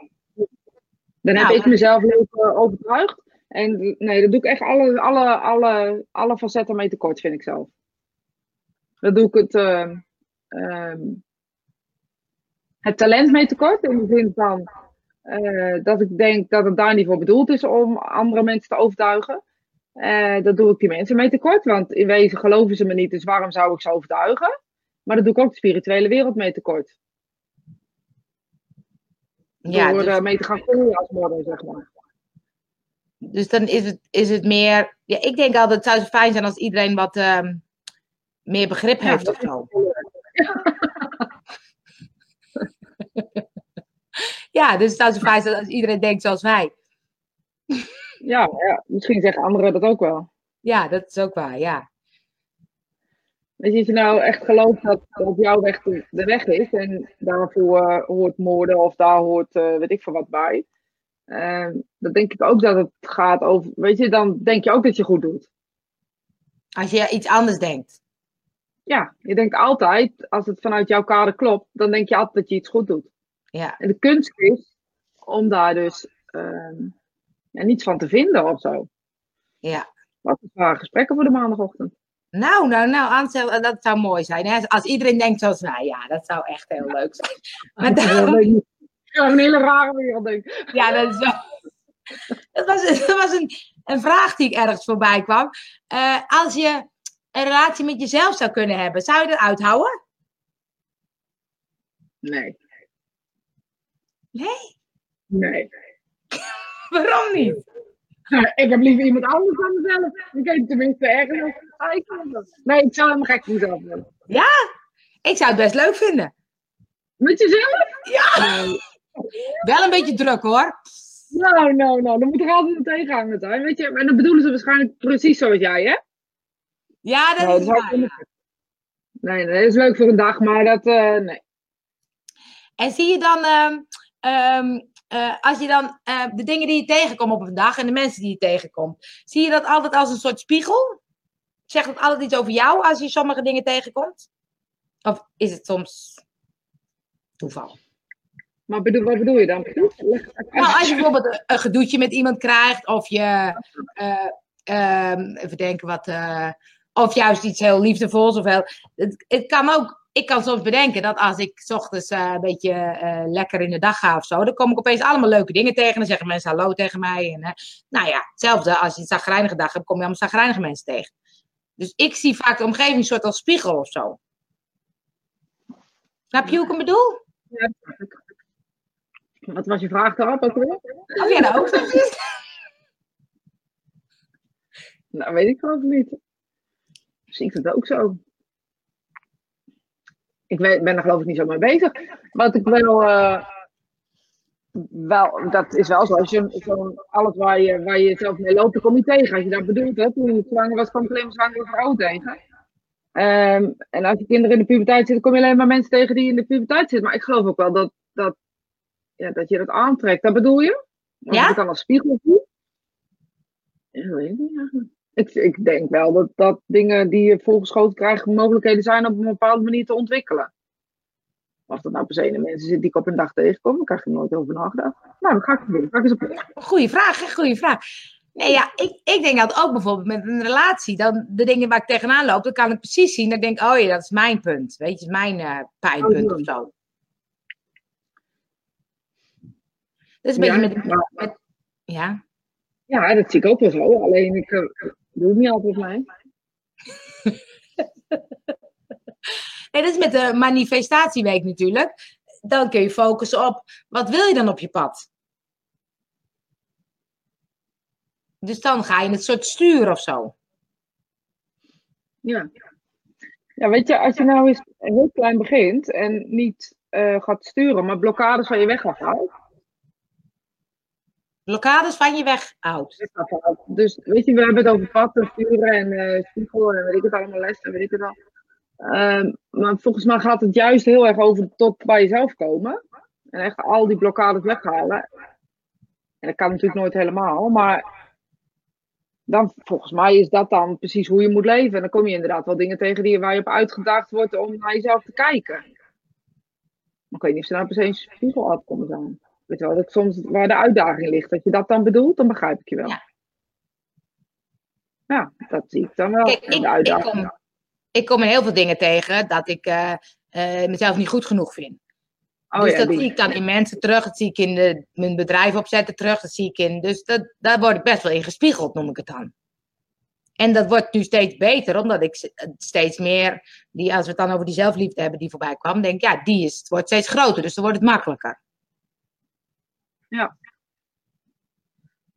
Dan heb nou, ik mezelf leuk overtuigd. En nee, dat doe ik echt alle, alle, alle, alle facetten mee tekort, vind ik zelf. Dat doe ik het, uh, het talent mee tekort. In de zin van uh, dat ik denk dat het daar niet voor bedoeld is om andere mensen te overtuigen. Uh, dat doe ik die mensen mee tekort. Want in wezen geloven ze me niet, dus waarom zou ik ze overtuigen? Maar dat doe ik ook de spirituele wereld mee tekort. Ja, Door dus... mee te gaan groeien als modder, zeg maar. Dus dan is het, is het meer. Ja, ik denk altijd, het zou fijn zijn als iedereen wat uh, meer begrip ja, heeft of zo. ja, dus het zou zo fijn zijn als iedereen denkt zoals wij. Ja, ja, misschien zeggen anderen dat ook wel. Ja, dat is ook waar, ja. Weet je, als je nou echt gelooft dat, dat jouw weg de, weg is en daarvoor uh, hoort moorden of daar hoort uh, weet ik veel wat bij, uh, dan denk ik ook dat het gaat over, weet je, dan denk je ook dat je goed doet. Als je iets anders denkt. Ja, je denkt altijd, als het vanuit jouw kader klopt, dan denk je altijd dat je iets goed doet. Ja. En de kunst is om daar dus ja, niets van te vinden of zo. Ja. Wat een gesprekken voor de maandagochtend. Nou, nou, nou, Ansel, eh, dat zou mooi zijn. Hè? Als iedereen denkt zoals wij, ja, dat zou echt heel leuk zijn. Maar daarom... Ja, een hele rare wereld, denk ik. Ja, dat is wel... Dat was, dat was een, een vraag die ik ergens voorbij kwam. Uh, als je een relatie met jezelf zou kunnen hebben, zou je dat uithouden? Nee. Nee? Nee. Waarom niet? ik heb liever iemand anders dan mezelf. Ik weet tenminste ergens. Nee, ik zou helemaal gek mezelf worden. Ja? Ik zou het best leuk vinden. Met jezelf? Ja. Wel een beetje druk hoor. Nou, nou, nou. Dan moet er altijd een tegenhanger zijn. Weet je? En dan bedoelen ze waarschijnlijk precies zoals jij, hè? Ja, dat is waar. Nee, nee, dat is leuk voor een dag, maar dat, uh, nee. En zie je dan, um, uh, als je dan uh, de dingen die je tegenkomt op een dag en de mensen die je tegenkomt, zie je dat altijd als een soort spiegel? Zegt het altijd iets over jou als je sommige dingen tegenkomt? Of is het soms toeval? Maar bedoel, wat bedoel je dan? Nou, als je bijvoorbeeld een gedoetje met iemand krijgt, of je, uh, even denken wat, of juist iets heel liefdevols, of heel, het, het kan ook ik kan soms bedenken dat als ik s ochtends uh, een beetje uh, lekker in de dag ga of zo, dan kom ik opeens allemaal leuke dingen tegen. Dan zeggen mensen hallo tegen mij. En, uh, nou ja, hetzelfde als je een zagrijnige dag hebt, kom je allemaal zagrijnige mensen tegen. Dus ik zie vaak de omgeving een soort als spiegel of zo. Snap je hoe ik hem bedoel? Ja. Wat was je vraag daarop ook weer? Of jij dat ook zo nou, weet ik gewoon niet. Zie ik dat ook zo? Ik ben er geloof ik niet zo mee bezig. Wat ik wel, uh, wel dat is wel zo. Als je zo alles waar je, waar je zelf mee loopt, kom je tegen. Als je dat bedoelt, hè, toen je zwanger was, kwam ik alleen maar zwangere vrouw tegen. Um, en als je kinderen in de puberteit zitten, kom je alleen maar mensen tegen die in de puberteit zitten. Maar ik geloof ook wel dat, dat, ja, dat je dat aantrekt. Dat bedoel je? Ja? je dan als spiegel zie. Ja, dat weet ik niet eigenlijk. Ik, ik denk wel dat, dat dingen die je voorgeschoten krijgt mogelijkheden zijn op een bepaalde manier te ontwikkelen. Of dat nou per se de mensen zit die ik op een dag tegenkom, daar krijg ik nooit over nagedacht. Nou, dan ga ik doen. Goeie vraag, goede vraag. Nee, ja, ik, ik denk dat ook bijvoorbeeld met een relatie, dan de dingen waar ik tegenaan loop, dan kan ik precies zien. Dan denk ik, oh ja, dat is mijn punt. Weet je, mijn uh, pijnpunt oh, of zo. Dus een beetje met, met, Ja. Ja, dat zie ik ook wel zo. Alleen ik, uh, Doe het niet altijd mij. nee, dat is met de manifestatieweek natuurlijk. Dan kun je focussen op wat wil je dan op je pad. Dus dan ga je het soort sturen of zo. Ja. Ja, weet je, als je nou eens heel klein begint en niet uh, gaat sturen, maar blokkades van je weg gaat halen. Blokkades van je weg houdt. Dus weet je, we hebben het over vatten, vuren en uh, spiegel en weet ik het allemaal, les en weet ik het al. Ehm, maar volgens mij gaat het juist heel erg over tot bij jezelf komen. En echt al die blokkades weghalen. En dat kan natuurlijk nooit helemaal, maar dan volgens mij is dat dan precies hoe je moet leven. En dan kom je inderdaad wel dingen tegen die, waar je op uitgedaagd wordt om naar jezelf te kijken. Maar ik weet niet of ze nou per se een spiegel uitkomen zijn. Weet je wel, dat soms waar de uitdaging ligt. Dat je dat dan bedoelt, dan begrijp ik je wel. Ja, ja dat zie ik dan wel. Kijk, ik, ik, kom, ik kom in heel veel dingen tegen dat ik uh, uh, mezelf niet goed genoeg vind. Oh, dus dat zie ik dan in mensen terug, dat zie ik in de, mijn bedrijf opzetten terug, dat zie ik in. Dus dat, daar word ik best wel in gespiegeld, noem ik het dan. En dat wordt nu steeds beter, omdat ik steeds meer, die, als we het dan over die zelfliefde hebben die voorbij kwam, denk ik, ja, die is, het wordt steeds groter, dus dan wordt het makkelijker. Ja.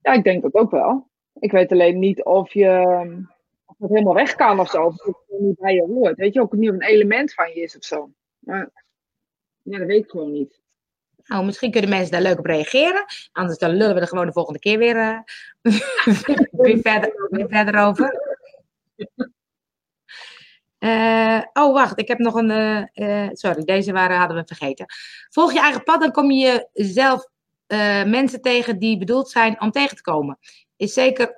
Ja, ik denk dat ook wel. Ik weet alleen niet of je of het helemaal weg kan of zo, of het niet bij je hoort. Weet je, ook niet of een element van je is of zo. Maar ja, dat weet ik gewoon niet. Nou, misschien kunnen mensen daar leuk op reageren. Anders dan lullen we er gewoon de volgende keer weer, uh, weer, verder, weer verder over. Uh, oh, wacht. Ik heb nog een... Uh, sorry, deze waren, hadden we vergeten. Volg je eigen pad, dan kom je zelf mensen tegen die bedoeld zijn om tegen te komen. Is zeker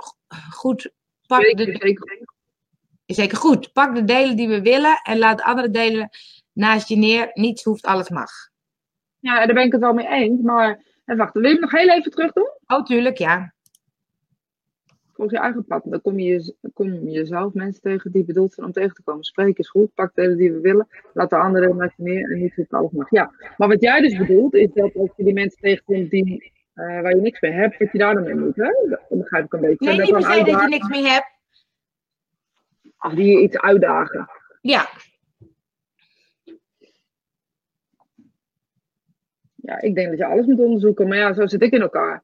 goed. Pak de, is zeker goed. Pak de delen die we willen en laat andere delen naast je neer. Niets hoeft, alles mag. Ja, daar ben ik het wel mee eens. Maar wacht, wil je hem nog heel even terug doen? Oh, tuurlijk, ja. Volgens je eigen pad. Dan kom je, kom je jezelf mensen tegen die bedoeld zijn om tegen te komen. Spreken is goed, pak delen die we willen. Laat de anderen je neer en niets hoeft, alles mag. Ja, maar wat jij dus bedoelt, is dat als je die mensen tegenkomt die, uh, waar je niks mee hebt, dat je daar dan mee moet. Hè? Dat begrijp ik een beetje. Nee, niet per se dat je niks mee hebt. Of die je iets uitdagen. Ja, ja, ik denk dat je alles moet onderzoeken. Maar ja, zo zit ik in elkaar.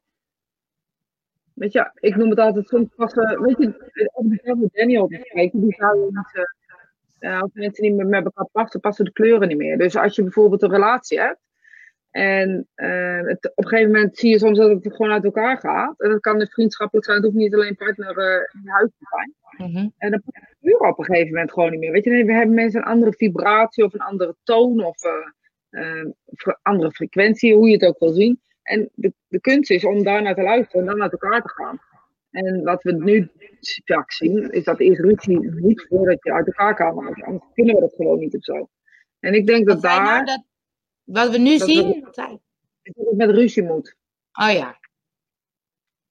Weet je, ik noem het altijd soms passen. Weet je, met Daniel die mensen. Uh, als mensen niet meer met elkaar passen, passen de kleuren niet meer. Dus als je bijvoorbeeld een relatie hebt. En uh, het, op een gegeven moment zie je soms dat het gewoon uit elkaar gaat. En dat kan dus vriendschappelijk zijn. Het hoeft niet alleen partner uh, in huis te zijn. Mhm. En dan passen de kleuren op een gegeven moment gewoon niet meer. Weet je, dan hebben mensen een andere vibratie of een andere toon. Of andere frequentie, hoe je het ook wil zien. En de, de kunst is om daar naar te luisteren en dan naar elkaar te gaan. En wat we nu vaak zien, is dat eerst ruzie niet voordat je uit elkaar kan. Anders kunnen we dat gewoon niet of zo. En ik denk dat daar. Nou dat, wat we nu zien. dat het met ruzie moet. Oh ja.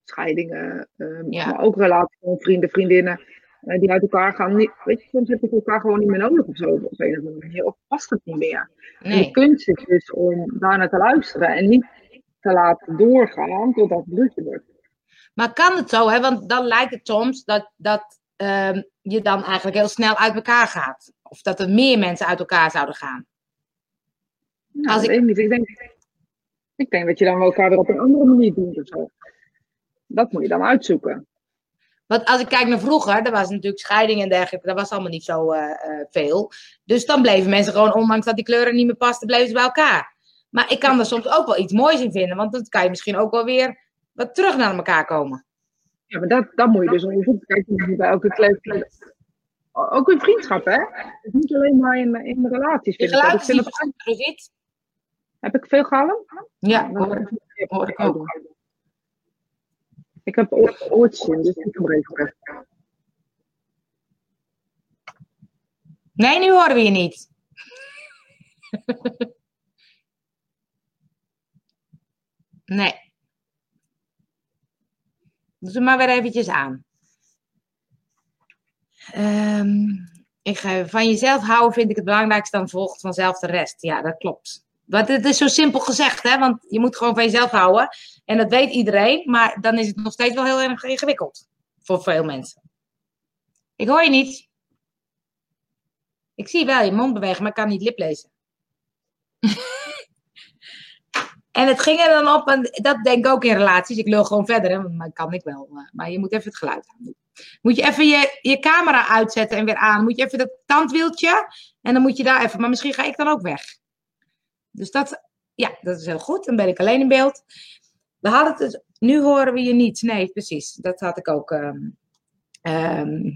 Scheidingen, um, maar ook relaties met vrienden, vriendinnen. Uh, die uit elkaar gaan. Niet, weet je, soms heb je elkaar gewoon niet meer nodig of zo. Op een of andere manier. Of past het niet meer. Nee. de kunst is dus om daarnaar te luisteren. En niet te laten doorgaan totdat het ruzie wordt. Maar kan het zo, hè? Want dan lijkt het soms dat, dat uh, je dan eigenlijk heel snel uit elkaar gaat. Of dat er meer mensen uit elkaar zouden gaan. Nou, Als ik... weet niet. Ik denk, ik denk dat je dan elkaar weer op een andere manier doet of zo. Dat moet je dan uitzoeken. Want als ik kijk naar vroeger, er was natuurlijk scheiding en dergelijke, dat was allemaal niet zo uh, uh, veel. Dus dan bleven mensen gewoon, ondanks dat die kleuren niet meer pasten, bleven ze bij elkaar. Maar ik kan er soms ook wel iets moois in vinden, want dan kan je misschien ook wel weer wat terug naar elkaar komen. Ja, maar dat, dat moet je dus onderzoeken. Kijk, bij elke kleur. Ook in vriendschap, hè? Dus niet alleen maar in, in relaties. In relaties vind ik Heb ik veel gehaald? Ja, hoor, hoor ik ook. Ik heb oortjes in, dus ik gebruik. Nee, nu horen we je niet. nee. Doe maar weer eventjes aan. Um, ik ga, van jezelf houden vind ik het belangrijkste, dan volgt vanzelf de rest. Ja, dat klopt. Want het is zo simpel gezegd, hè? want je moet gewoon van jezelf houden. En dat weet iedereen, maar dan is het nog steeds wel heel erg ingewikkeld voor veel mensen. Ik hoor je niet. Ik zie wel je mond bewegen, maar ik kan niet liplezen. en het ging er dan op, en dat denk ik ook in relaties. Ik lul gewoon verder, hè, maar kan ik wel. Maar je moet even het geluid aan Moet je even je, je camera uitzetten en weer aan. Moet je even dat tandwieltje en dan moet je daar even. Maar misschien ga ik dan ook weg. Dus dat, ja, dat is heel goed. Dan ben ik alleen in beeld. We hadden het dus nu horen we je niet. Nee, precies. Dat had ik ook. ehm, ehm,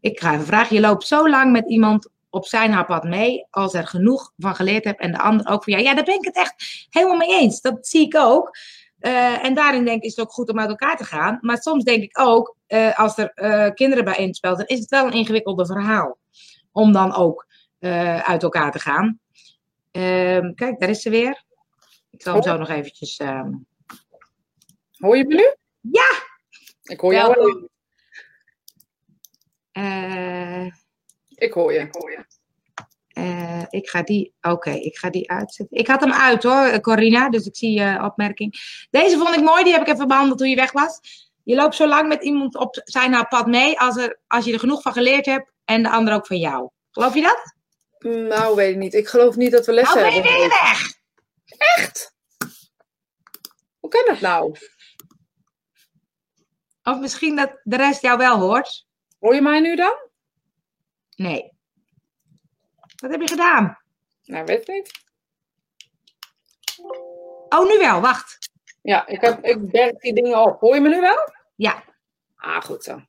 ik ga even vragen. Je loopt zo lang met iemand op zijn haar pad mee als er genoeg van geleerd hebt en de ander ook van jou. Ja, daar ben ik het echt helemaal mee eens. Dat zie ik ook. Eh, en daarin denk ik is het ook goed om uit elkaar te gaan. Maar soms denk ik ook, eh, als er eh, kinderen bij inspelen, dan is het wel een ingewikkelde verhaal. Om dan ook uit elkaar te gaan. Ehm, kijk, daar is ze weer. Ik zal hem zo nog eventjes... ehm, Hoor je me nu? Ja! Ik hoor jou Welkom. Ik hoor je. Ik hoor je. Eh, ik ga die, oké, ik ga die uitzetten. Ik had hem uit hoor, eh, Corina, dus ik zie je opmerking. Deze vond ik mooi, die heb ik even behandeld toen je weg was. Je loopt zo lang met iemand op zijn haar pad mee als, er, als je er genoeg van geleerd hebt en de ander ook van jou. Geloof je dat? Nou, weet ik niet. Ik geloof niet dat we lessen Nou ben je hebben. weer weg. Echt? Hoe kan dat nou? Of misschien dat de rest jou wel hoort. Hoor je mij nu dan? Nee. Wat heb je gedaan? Nou, weet ik niet. Oh, nu wel, wacht. Ja, ik, heb, ik berg die dingen op. Hoor je me nu wel? Ja, Ah, goed zo.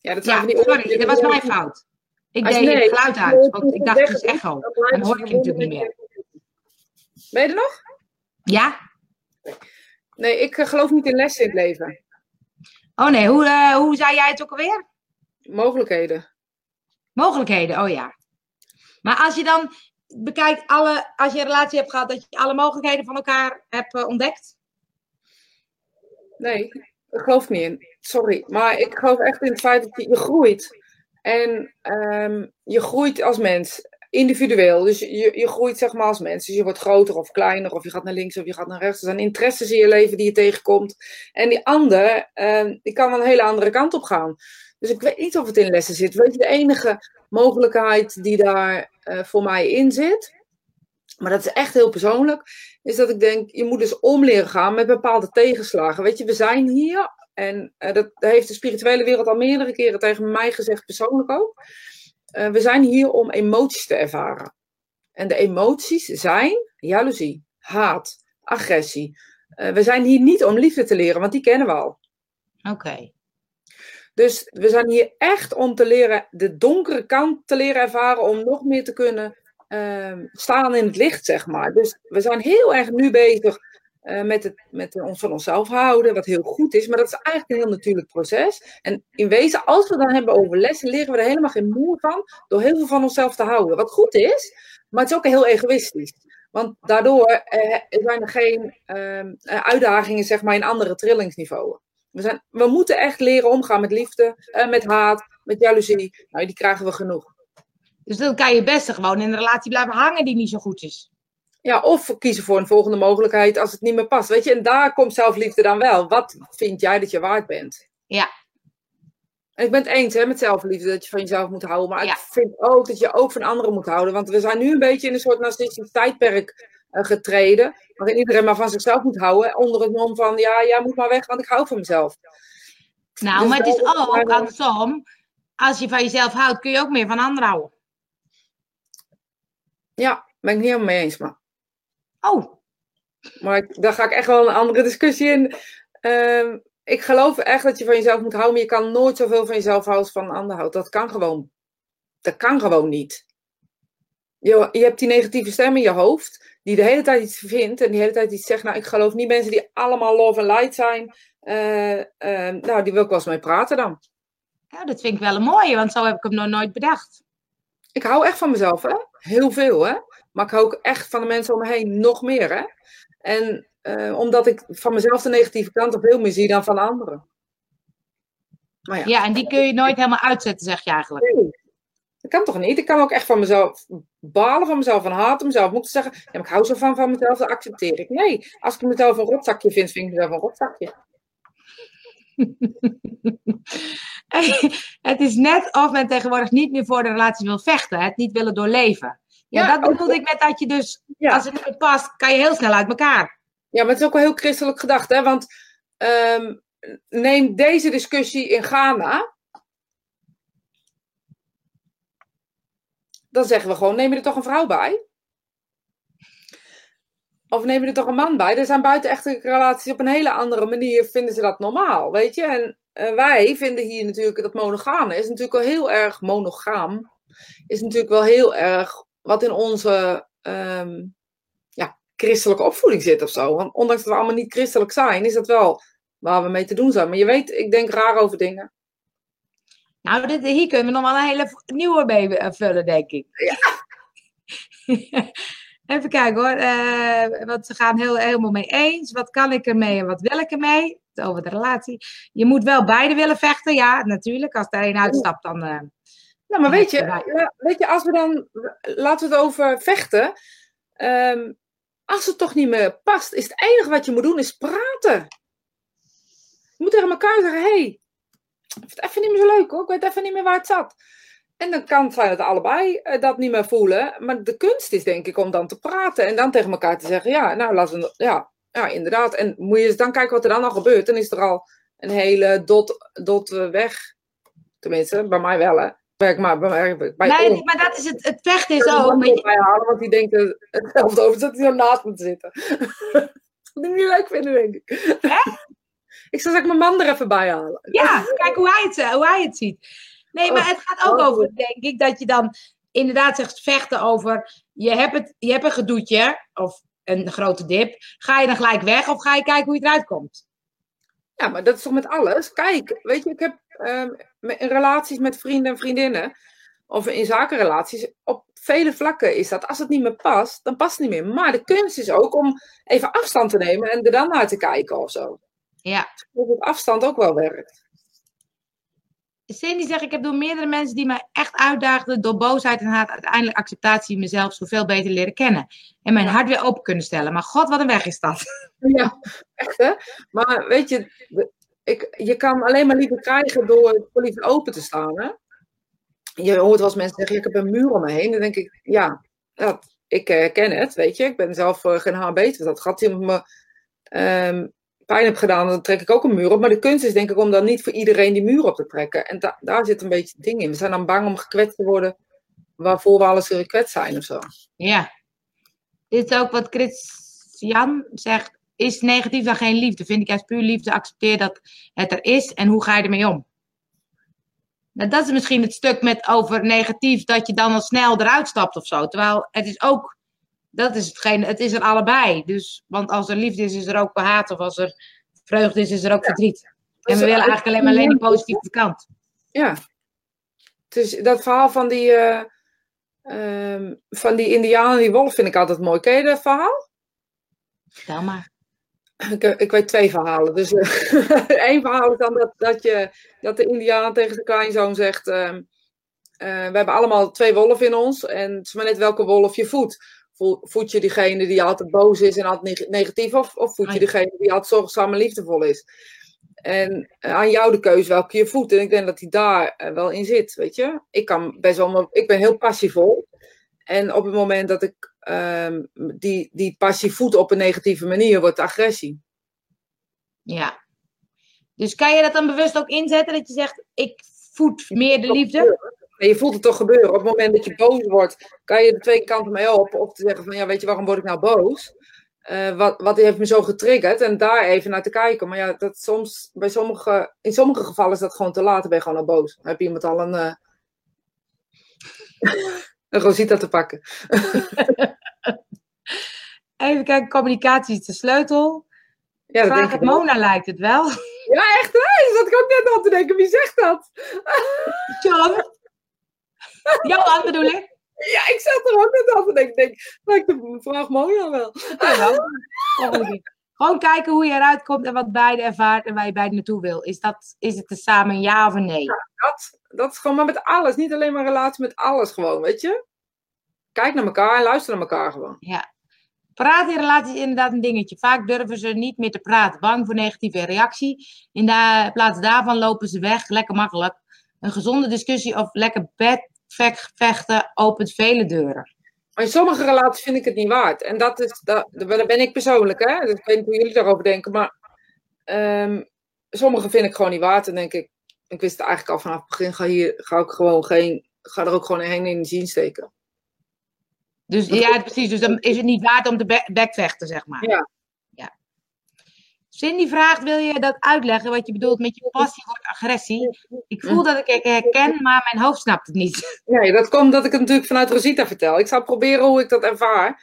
Ja, dat zijn ja die sorry, dat was mijn fout. Ik Als- deed nee, het geluid uit, want ik dacht het is echo. Blijven Dan hoor ik je natuurlijk niet meer. Ben je er nog? Ja? Nee, ik eh, geloof niet in lessen in het leven. Oh nee, hoe, eh, hoe zei jij het ook alweer? Mogelijkheden. Mogelijkheden, oh ja. Maar als je dan bekijkt, alle, als je een relatie hebt gehad, dat je alle mogelijkheden van elkaar hebt eh, ontdekt? Nee, ik geloof niet in. Sorry. Maar ik geloof echt in het feit dat je, groeit. En ehm, je groeit als mens. Individueel. Dus je, je groeit zeg maar als mens. Dus je wordt groter of kleiner. Of je gaat naar links of je gaat naar rechts. Er zijn interesses in je leven die je tegenkomt. En die ander, ehm, die kan wel een hele andere kant op gaan. Dus ik weet niet of het in lessen zit. Weet je, de enige mogelijkheid die daar eh, voor mij in zit. Maar dat is echt heel persoonlijk is dat ik denk, je moet dus om leren gaan met bepaalde tegenslagen. Weet je, we zijn hier, en eh, dat heeft de spirituele wereld al meerdere keren tegen mij gezegd, persoonlijk ook. Eh, we zijn hier om emoties te ervaren. En de emoties zijn jaloezie, haat, agressie. We zijn hier niet om liefde te leren, want die kennen we al. Oké. Dus we zijn hier echt om te leren, de donkere kant te leren ervaren, om nog meer te kunnen ehm, staan in het licht, zeg maar. Dus we zijn heel erg nu bezig eh, met, het, met ons van onszelf houden, wat heel goed is, maar dat is eigenlijk een heel natuurlijk proces. En in wezen, als we dan hebben over lessen, leren we er helemaal geen moer van, door heel veel van onszelf te houden. Wat goed is, maar het is ook heel egoïstisch. Want daardoor eh, zijn er geen ehm, eh, uitdagingen, zeg maar, in andere trillingsniveauen. We, zijn, we moeten echt leren omgaan met liefde, met haat, met jaloezie. Nou, die krijgen we genoeg. Dus dan kan je best gewoon in een relatie blijven hangen die niet zo goed is. Ja, of kiezen voor een volgende mogelijkheid als het niet meer past. Weet je, en daar komt zelfliefde dan wel. Wat vind jij dat je waard bent? Ja. En ik ben het eens hè, met zelfliefde, dat je van jezelf moet houden. Maar Ja. ik vind ook dat je ook van anderen moet houden. Want we zijn nu een beetje in een soort narcistisch tijdperk getreden. Waarin iedereen maar van zichzelf moet houden. Onder het mom van, ja, jij moet maar weg, want ik hou van mezelf. Nou, Dus maar het is ook daar- andersom. Als je van jezelf houdt, kun je ook meer van anderen houden. Ja, ben ik niet helemaal mee eens. Maar, Oh, maar ik- daar ga ik echt wel een andere discussie in. Ehm, ik geloof echt dat je van jezelf moet houden. Maar je kan nooit zoveel van jezelf houden als van een ander houdt. Dat kan gewoon. Dat kan gewoon niet. Je, je hebt die negatieve stem in je hoofd. Die de hele tijd iets vindt. En die hele tijd iets zegt. Nou, ik geloof niet mensen die allemaal love and light zijn. Eh, eh, nou, die wil ik wel eens mee praten dan. ja, dat vind ik wel een mooie, want zo heb ik hem nog nooit bedacht. Ik hou echt van mezelf, hè? Heel veel, hè? Maar ik hou ook echt van de mensen om me heen nog meer, hè? En eh, omdat ik van mezelf de negatieve kant op veel meer zie dan van anderen. Maar ja, Ja, en die kun je nooit helemaal uitzetten, zeg je eigenlijk. nee, dat kan toch niet? Ik kan ook echt van mezelf balen van mezelf, van haten mezelf. Moet ik zeggen, ja, maar ik hou zo van van mezelf, dat accepteer ik. Nee, als ik mezelf een rotzakje vind, vind ik mezelf een rotzakje. het is net of men tegenwoordig niet meer voor de relatie wil vechten, het niet willen doorleven. Ja, Ja, dat bedoelde ik met dat je dus, Ja. als het niet meer past, kan je heel snel uit elkaar. Ja, maar het is ook wel heel christelijk gedacht, hè? Want ehm, neem deze discussie in Ghana. Dan zeggen we gewoon, neem je er toch een vrouw bij? Of neem je er toch een man bij? Er zijn buitenechtelijke relaties op een hele andere manier, vinden ze dat normaal, weet je? En uh, wij vinden hier natuurlijk dat monogame is natuurlijk wel heel erg monogaam. Is natuurlijk wel heel erg wat in onze um, ja, christelijke opvoeding zit of zo. Want ondanks dat we allemaal niet christelijk zijn, is dat wel waar we mee te doen zijn. Maar je weet, ik denk raar over dingen. Nou, dit, hier kunnen we nog wel een hele nieuwe mee eh, vullen, denk ik. Ja. Even kijken hoor. Uh, want ze gaan heel, helemaal mee eens. Wat kan ik ermee en wat wil ik ermee? Over de relatie. Je moet wel beide willen vechten. Ja, natuurlijk. Als er een uitstapt, dan. Uh, nou, maar weet je, weet je, als we dan. Laten we het over vechten. Um, als het toch niet meer past, is het enige wat je moet doen, is praten. Je moet tegen elkaar zeggen: hé, hey, het even niet meer zo leuk hoor. Ik weet even niet meer waar het zat. En dan kan zijn het allebei uh, dat niet meer voelen. Maar de kunst is denk ik om dan te praten en dan tegen elkaar te zeggen: ja, nou laten we. Ja, ja, inderdaad. En moet je eens dan kijken wat er dan al gebeurt. Dan is er al een hele dot, dot weg. Tenminste, bij mij wel hè. Werk maar bij mij. Bij nee, maar dat is het, het vechten is ook. Bij je... halen, want die denkt hetzelfde over, dat hij zo naast moet zitten. dat ik niet leuk vinden, denk ik. Hè? Ik zal ik mijn man er even bij halen. Ja, kijk hoe hij het, hoe hij het ziet. Nee, maar het gaat ook over, denk ik, dat je dan inderdaad zegt vechten over. Je hebt, het, je hebt een gedoetje, of een grote dip. Ga je dan gelijk weg of ga je kijken hoe je eruit komt? Ja, maar dat is toch met alles? Kijk, weet je, ik heb um, in relaties met vrienden en vriendinnen, of in zakenrelaties, op vele vlakken is dat als het niet meer past, dan past het niet meer. Maar de kunst is ook om even afstand te nemen en er dan naar te kijken of zo. Ja. Dat het afstand ook wel werkt. Cindy zegt, ik heb door meerdere mensen die mij echt uitdaagden door boosheid en haat uiteindelijk acceptatie mezelf zoveel beter leren kennen. En mijn hart weer open kunnen stellen. Maar god, wat een weg is dat. Ja, echt hè. Maar weet je, ik, je kan alleen maar liever krijgen door voor liever open te staan hè. Je hoort wel eens mensen zeggen, ik heb een muur om me heen. Dan denk ik, ja, ja ik herken het, weet je. Ik ben zelf uh, geen haar beter. Dat gaat iemand me... Um, pijn heb gedaan, dan trek ik ook een muur op. Maar de kunst is denk ik om dan niet voor iedereen die muur op te trekken. En da daar zit een beetje het ding in. We zijn dan bang om gekwetst te worden waarvoor we alles gekwetst zijn of zo. Ja. Dit is ook wat Christian zegt. Is negatief dan geen liefde? Vind ik juist puur liefde. Accepteer dat het er is. En hoe ga je ermee om? Nou, dat is misschien het stuk met over negatief. Dat je dan al snel eruit stapt of zo. Terwijl het is ook dat is hetgeen, het is er allebei. Dus, want als er liefde is, is er ook haat. Of als er vreugde is, is er ook verdriet. En we dus willen eigenlijk alleen maar alleen de positieve kant. Ja. Dus dat verhaal van die, uh, um, van die indiaan en die wolf vind ik altijd mooi. Ken je dat verhaal? Stel maar. Ik, ik, weet twee verhalen. Dus één verhaal is dan dat, dat, je, dat de indiaan tegen zijn kleinzoon zegt... Uh, we hebben allemaal twee wolven in ons. En het is maar net welke wolf je voedt voed je diegene die altijd boos is en altijd negatief, of, of voed je diegene die altijd zorgzaam en liefdevol is? En eh, aan jou de keuze welke je voedt. En ik denk dat hij daar eh, wel in zit, weet je. Ik, kan best wel, ik ben heel passievol. En op het moment dat ik um, die, die passie voed op een negatieve manier, wordt agressie. Ja. Dus kan je dat dan bewust ook inzetten? Dat je zegt, ik voed meer de liefde? En je voelt het toch gebeuren. Op het moment dat je boos wordt, kan je de twee kanten mee op. Of te zeggen van, ja, weet je, waarom word ik nou boos? Uh, wat, wat heeft me zo getriggerd? En daar even naar te kijken. Maar ja, dat soms, bij sommige, in sommige gevallen is dat gewoon te laat. Dan ben je gewoon al boos. Dan heb je iemand al een, uh, een Rosita te pakken. even kijken, communicatie is de sleutel. Ja, Vraag het Mona lijkt het wel. Ja, echt hè? Dat zat ik ook net aan te denken. Wie zegt dat? John. Johan bedoel ik? Ja, ik zat er ook net af en ik denk, lijkt de vraag mooi wel. Gewoon kijken hoe je eruit komt en wat beide ervaart en waar je beide naartoe wil. Is, dat, is het er samen ja of nee? Ja, dat, dat is gewoon maar met alles. Niet alleen maar relatie met alles gewoon, weet je? Kijk naar elkaar en luister naar elkaar gewoon. Ja. Praat in relaties is inderdaad een dingetje. Vaak durven ze niet meer te praten. Bang voor negatieve reactie. In plaats daarvan lopen ze weg. Lekker makkelijk. Een gezonde discussie of lekker bed vechten opent vele deuren. Maar in sommige relaties vind ik het niet waard. En dat is, dat, daar ben ik persoonlijk, hè. Dus ik weet niet hoe jullie daarover denken. Maar um, sommige vind ik gewoon niet waard. En denk ik, ik wist het eigenlijk al vanaf het begin, ga, hier, ga ik gewoon geen, ga er ook gewoon geen energie in steken. Dus ja, precies. Dus dan is het niet waard om te be bekvechten, zeg maar. Ja. Cindy vraagt, wil je dat uitleggen wat je bedoelt met je passie wordt agressie? Ik voel dat ik het herken, maar mijn hoofd snapt het niet. Nee, dat komt dat ik het natuurlijk vanuit Rosita vertel. Ik zal proberen hoe ik dat ervaar.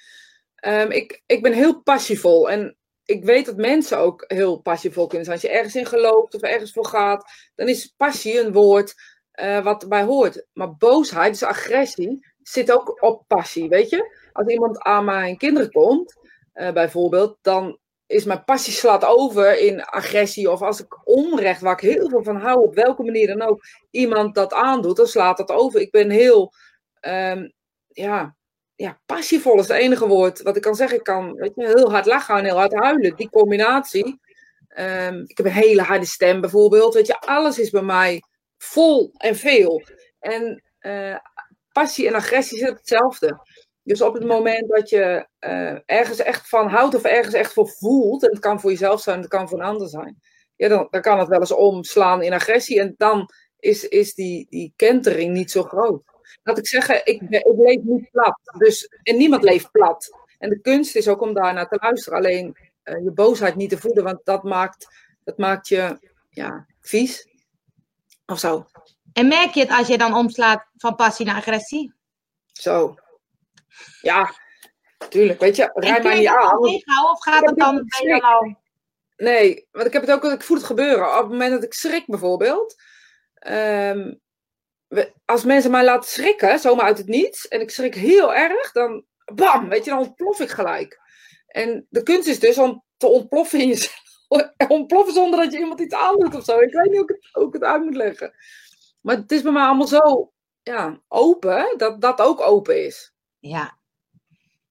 Ehm, ik, ik ben heel passievol en ik weet dat mensen ook heel passievol kunnen zijn. Als je ergens in gelooft of ergens voor gaat, dan is passie een woord uh, wat erbij hoort. Maar boosheid, dus agressie, zit ook op passie, weet je? Als iemand aan mijn kinderen komt, uh, bijvoorbeeld, dan is mijn passie slaat over in agressie. Of als ik onrecht, waar ik heel veel van hou, op welke manier dan ook, iemand dat aandoet, dan slaat dat over. Ik ben heel, um, ja, ja, passievol is het enige woord wat ik kan zeggen. Ik kan weet je, heel hard lachen en heel hard huilen. Die combinatie. Um, ik heb een hele harde stem bijvoorbeeld. Weet je, alles is bij mij vol en veel. En uh, passie en agressie zit hetzelfde. Dus op het moment dat je uh, ergens echt van houdt of ergens echt voor voelt, en het kan voor jezelf zijn, het kan voor een ander zijn, ja, dan, dan kan het wel eens omslaan in agressie. En dan is, is die, die kentering niet zo groot. Laat ik zeggen, ik, ik leef niet plat. Dus, en niemand leeft plat. En de kunst is ook om daar naar te luisteren. Alleen uh, je boosheid niet te voeden, want dat maakt, dat maakt je ja, vies. Of zo. En merk je het als je dan omslaat van passie naar agressie? Zo. Ja, tuurlijk. Weet je, rij mij niet aan. Of gaat het dan al? Nee, want ik heb het ook, ik voel het gebeuren. Op het moment dat ik schrik bijvoorbeeld. Um, als mensen mij laten schrikken, zomaar uit het niets, en ik schrik heel erg, dan bam, weet je, dan ontplof ik gelijk. En de kunst is dus om te ontploffen in jezelf. ontploffen zonder dat je iemand iets aandoet of zo. Ik weet niet hoe ik het, hoe ik het uit moet leggen. Maar het is bij mij allemaal zo ja, open, dat dat ook open is. Ja.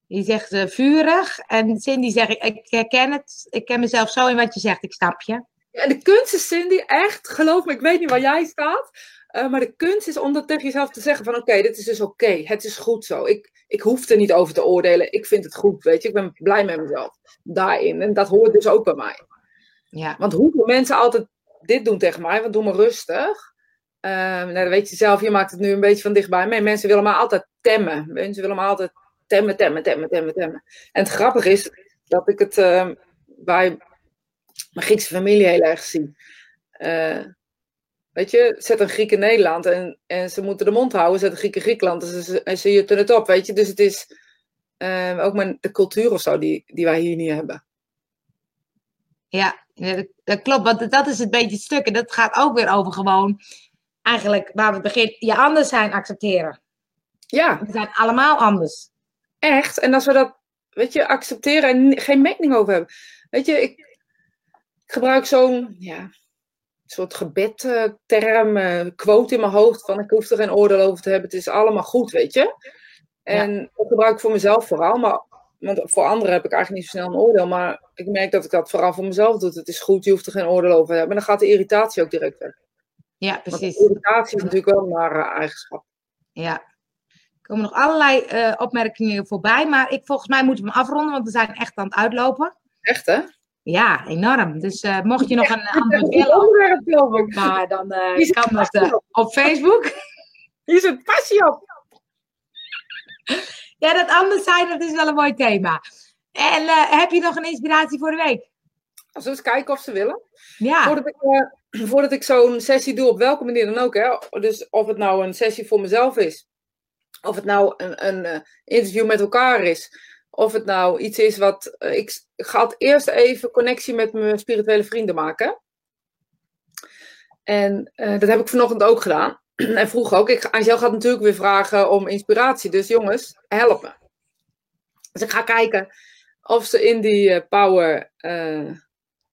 Die zegt uh, vurig. En Cindy zegt, ik, herken het. Ik ken mezelf zo in wat je zegt. Ik snap je. Ja, en de kunst is, Cindy, echt, geloof me, ik weet niet waar jij staat. Uh, maar de kunst is om dat tegen jezelf te zeggen van oké, dit is dus oké. Het is goed zo. Ik, ik hoef er niet over te oordelen. Ik vind het goed, weet je. Ik ben blij met mezelf daarin. En dat hoort dus ook bij mij. Ja. Want hoeveel mensen altijd dit doen tegen mij, want doe maar rustig. Uh, nou, dan weet je zelf, je maakt het nu een beetje van dichtbij. Maar mensen willen maar altijd temmen. Mensen willen maar altijd temmen, temmen, temmen, temmen, temmen. En het grappige is dat ik het uh, bij mijn Griekse familie heel erg zie. Uh, weet je, zet een Griek in Nederland en, en ze moeten de mond houden. Zet een Griek in Griekenland en ze, en ze jutten het op, weet je. Dus het is ook maar de cultuur of zo die, die wij hier niet hebben. Ja, dat klopt. Want dat is het beetje het stuk. En dat gaat ook weer over gewoon eigenlijk waar we beginnen, je anders zijn accepteren. Ja. We zijn allemaal anders. Echt. En als we dat, weet je, accepteren en geen mening over hebben. Weet je, ik, ik gebruik zo'n, ja, soort gebedterm, uh, quote in mijn hoofd van ik hoef er geen oordeel over te hebben. Het is allemaal goed, weet je. En ja. dat gebruik ik voor mezelf vooral, maar want voor anderen heb ik eigenlijk niet zo snel een oordeel. Maar ik merk dat ik dat vooral voor mezelf doe. Het is goed, je hoeft er geen oordeel over te hebben. En dan gaat de irritatie ook direct weg. Ja, precies. Want irritatie is natuurlijk wel een nare eigenschap. Ja. Er komen nog allerlei uh, opmerkingen voorbij. Maar ik, volgens mij moeten we hem afronden, want we zijn echt aan het uitlopen. Echt, hè? Ja, enorm. Dus uh, mocht je nog een ander willen, maar dan uh, kan dat uh, op Facebook. Hier zit passie op. Ja, dat anders zijn, dat is wel een mooi thema. En heb je nog een inspiratie voor de week? Als we eens kijken of ze willen. Ja. Voordat ik, voordat ik zo'n sessie doe, op welke manier dan ook. Hè? Dus of het nou een sessie voor mezelf is. Of het nou een, een interview met elkaar is. Of het nou iets is wat. Uh, ik, ga eerst even connectie met mijn spirituele vrienden maken. En uh, dat heb ik vanochtend ook gedaan. en vroeg ook. Ik, Angel gaat natuurlijk weer vragen om inspiratie. Dus jongens, help me. Dus ik ga kijken of ze in die power.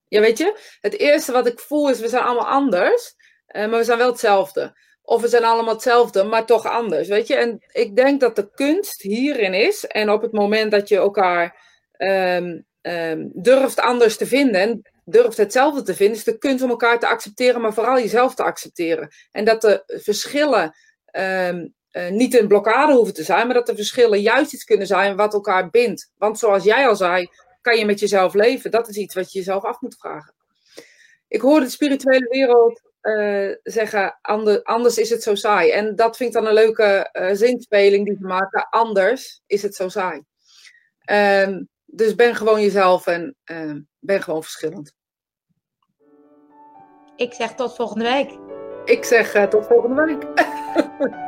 ja, weet je, het eerste wat ik voel is: we zijn allemaal anders. maar we zijn wel hetzelfde. Of we zijn allemaal hetzelfde, maar toch anders, weet je. En ik denk dat de kunst hierin is. En op het moment dat je elkaar um, um, durft anders te vinden... en durft hetzelfde te vinden... is de kunst om elkaar te accepteren, maar vooral jezelf te accepteren. En dat de verschillen um, uh, niet een blokkade hoeven te zijn... maar dat de verschillen juist iets kunnen zijn wat elkaar bindt. Want zoals jij al zei, kan je met jezelf leven. Dat is iets wat je jezelf af moet vragen. Ik hoor de spirituele wereld eh, zeggen, ander, anders is het zo saai. En dat vind ik dan een leuke eh, zinspeling die ze maken. Anders is het zo saai. Ehm, dus ben gewoon jezelf en eh, ben gewoon verschillend. Ik zeg tot volgende week. Ik zeg tot volgende week.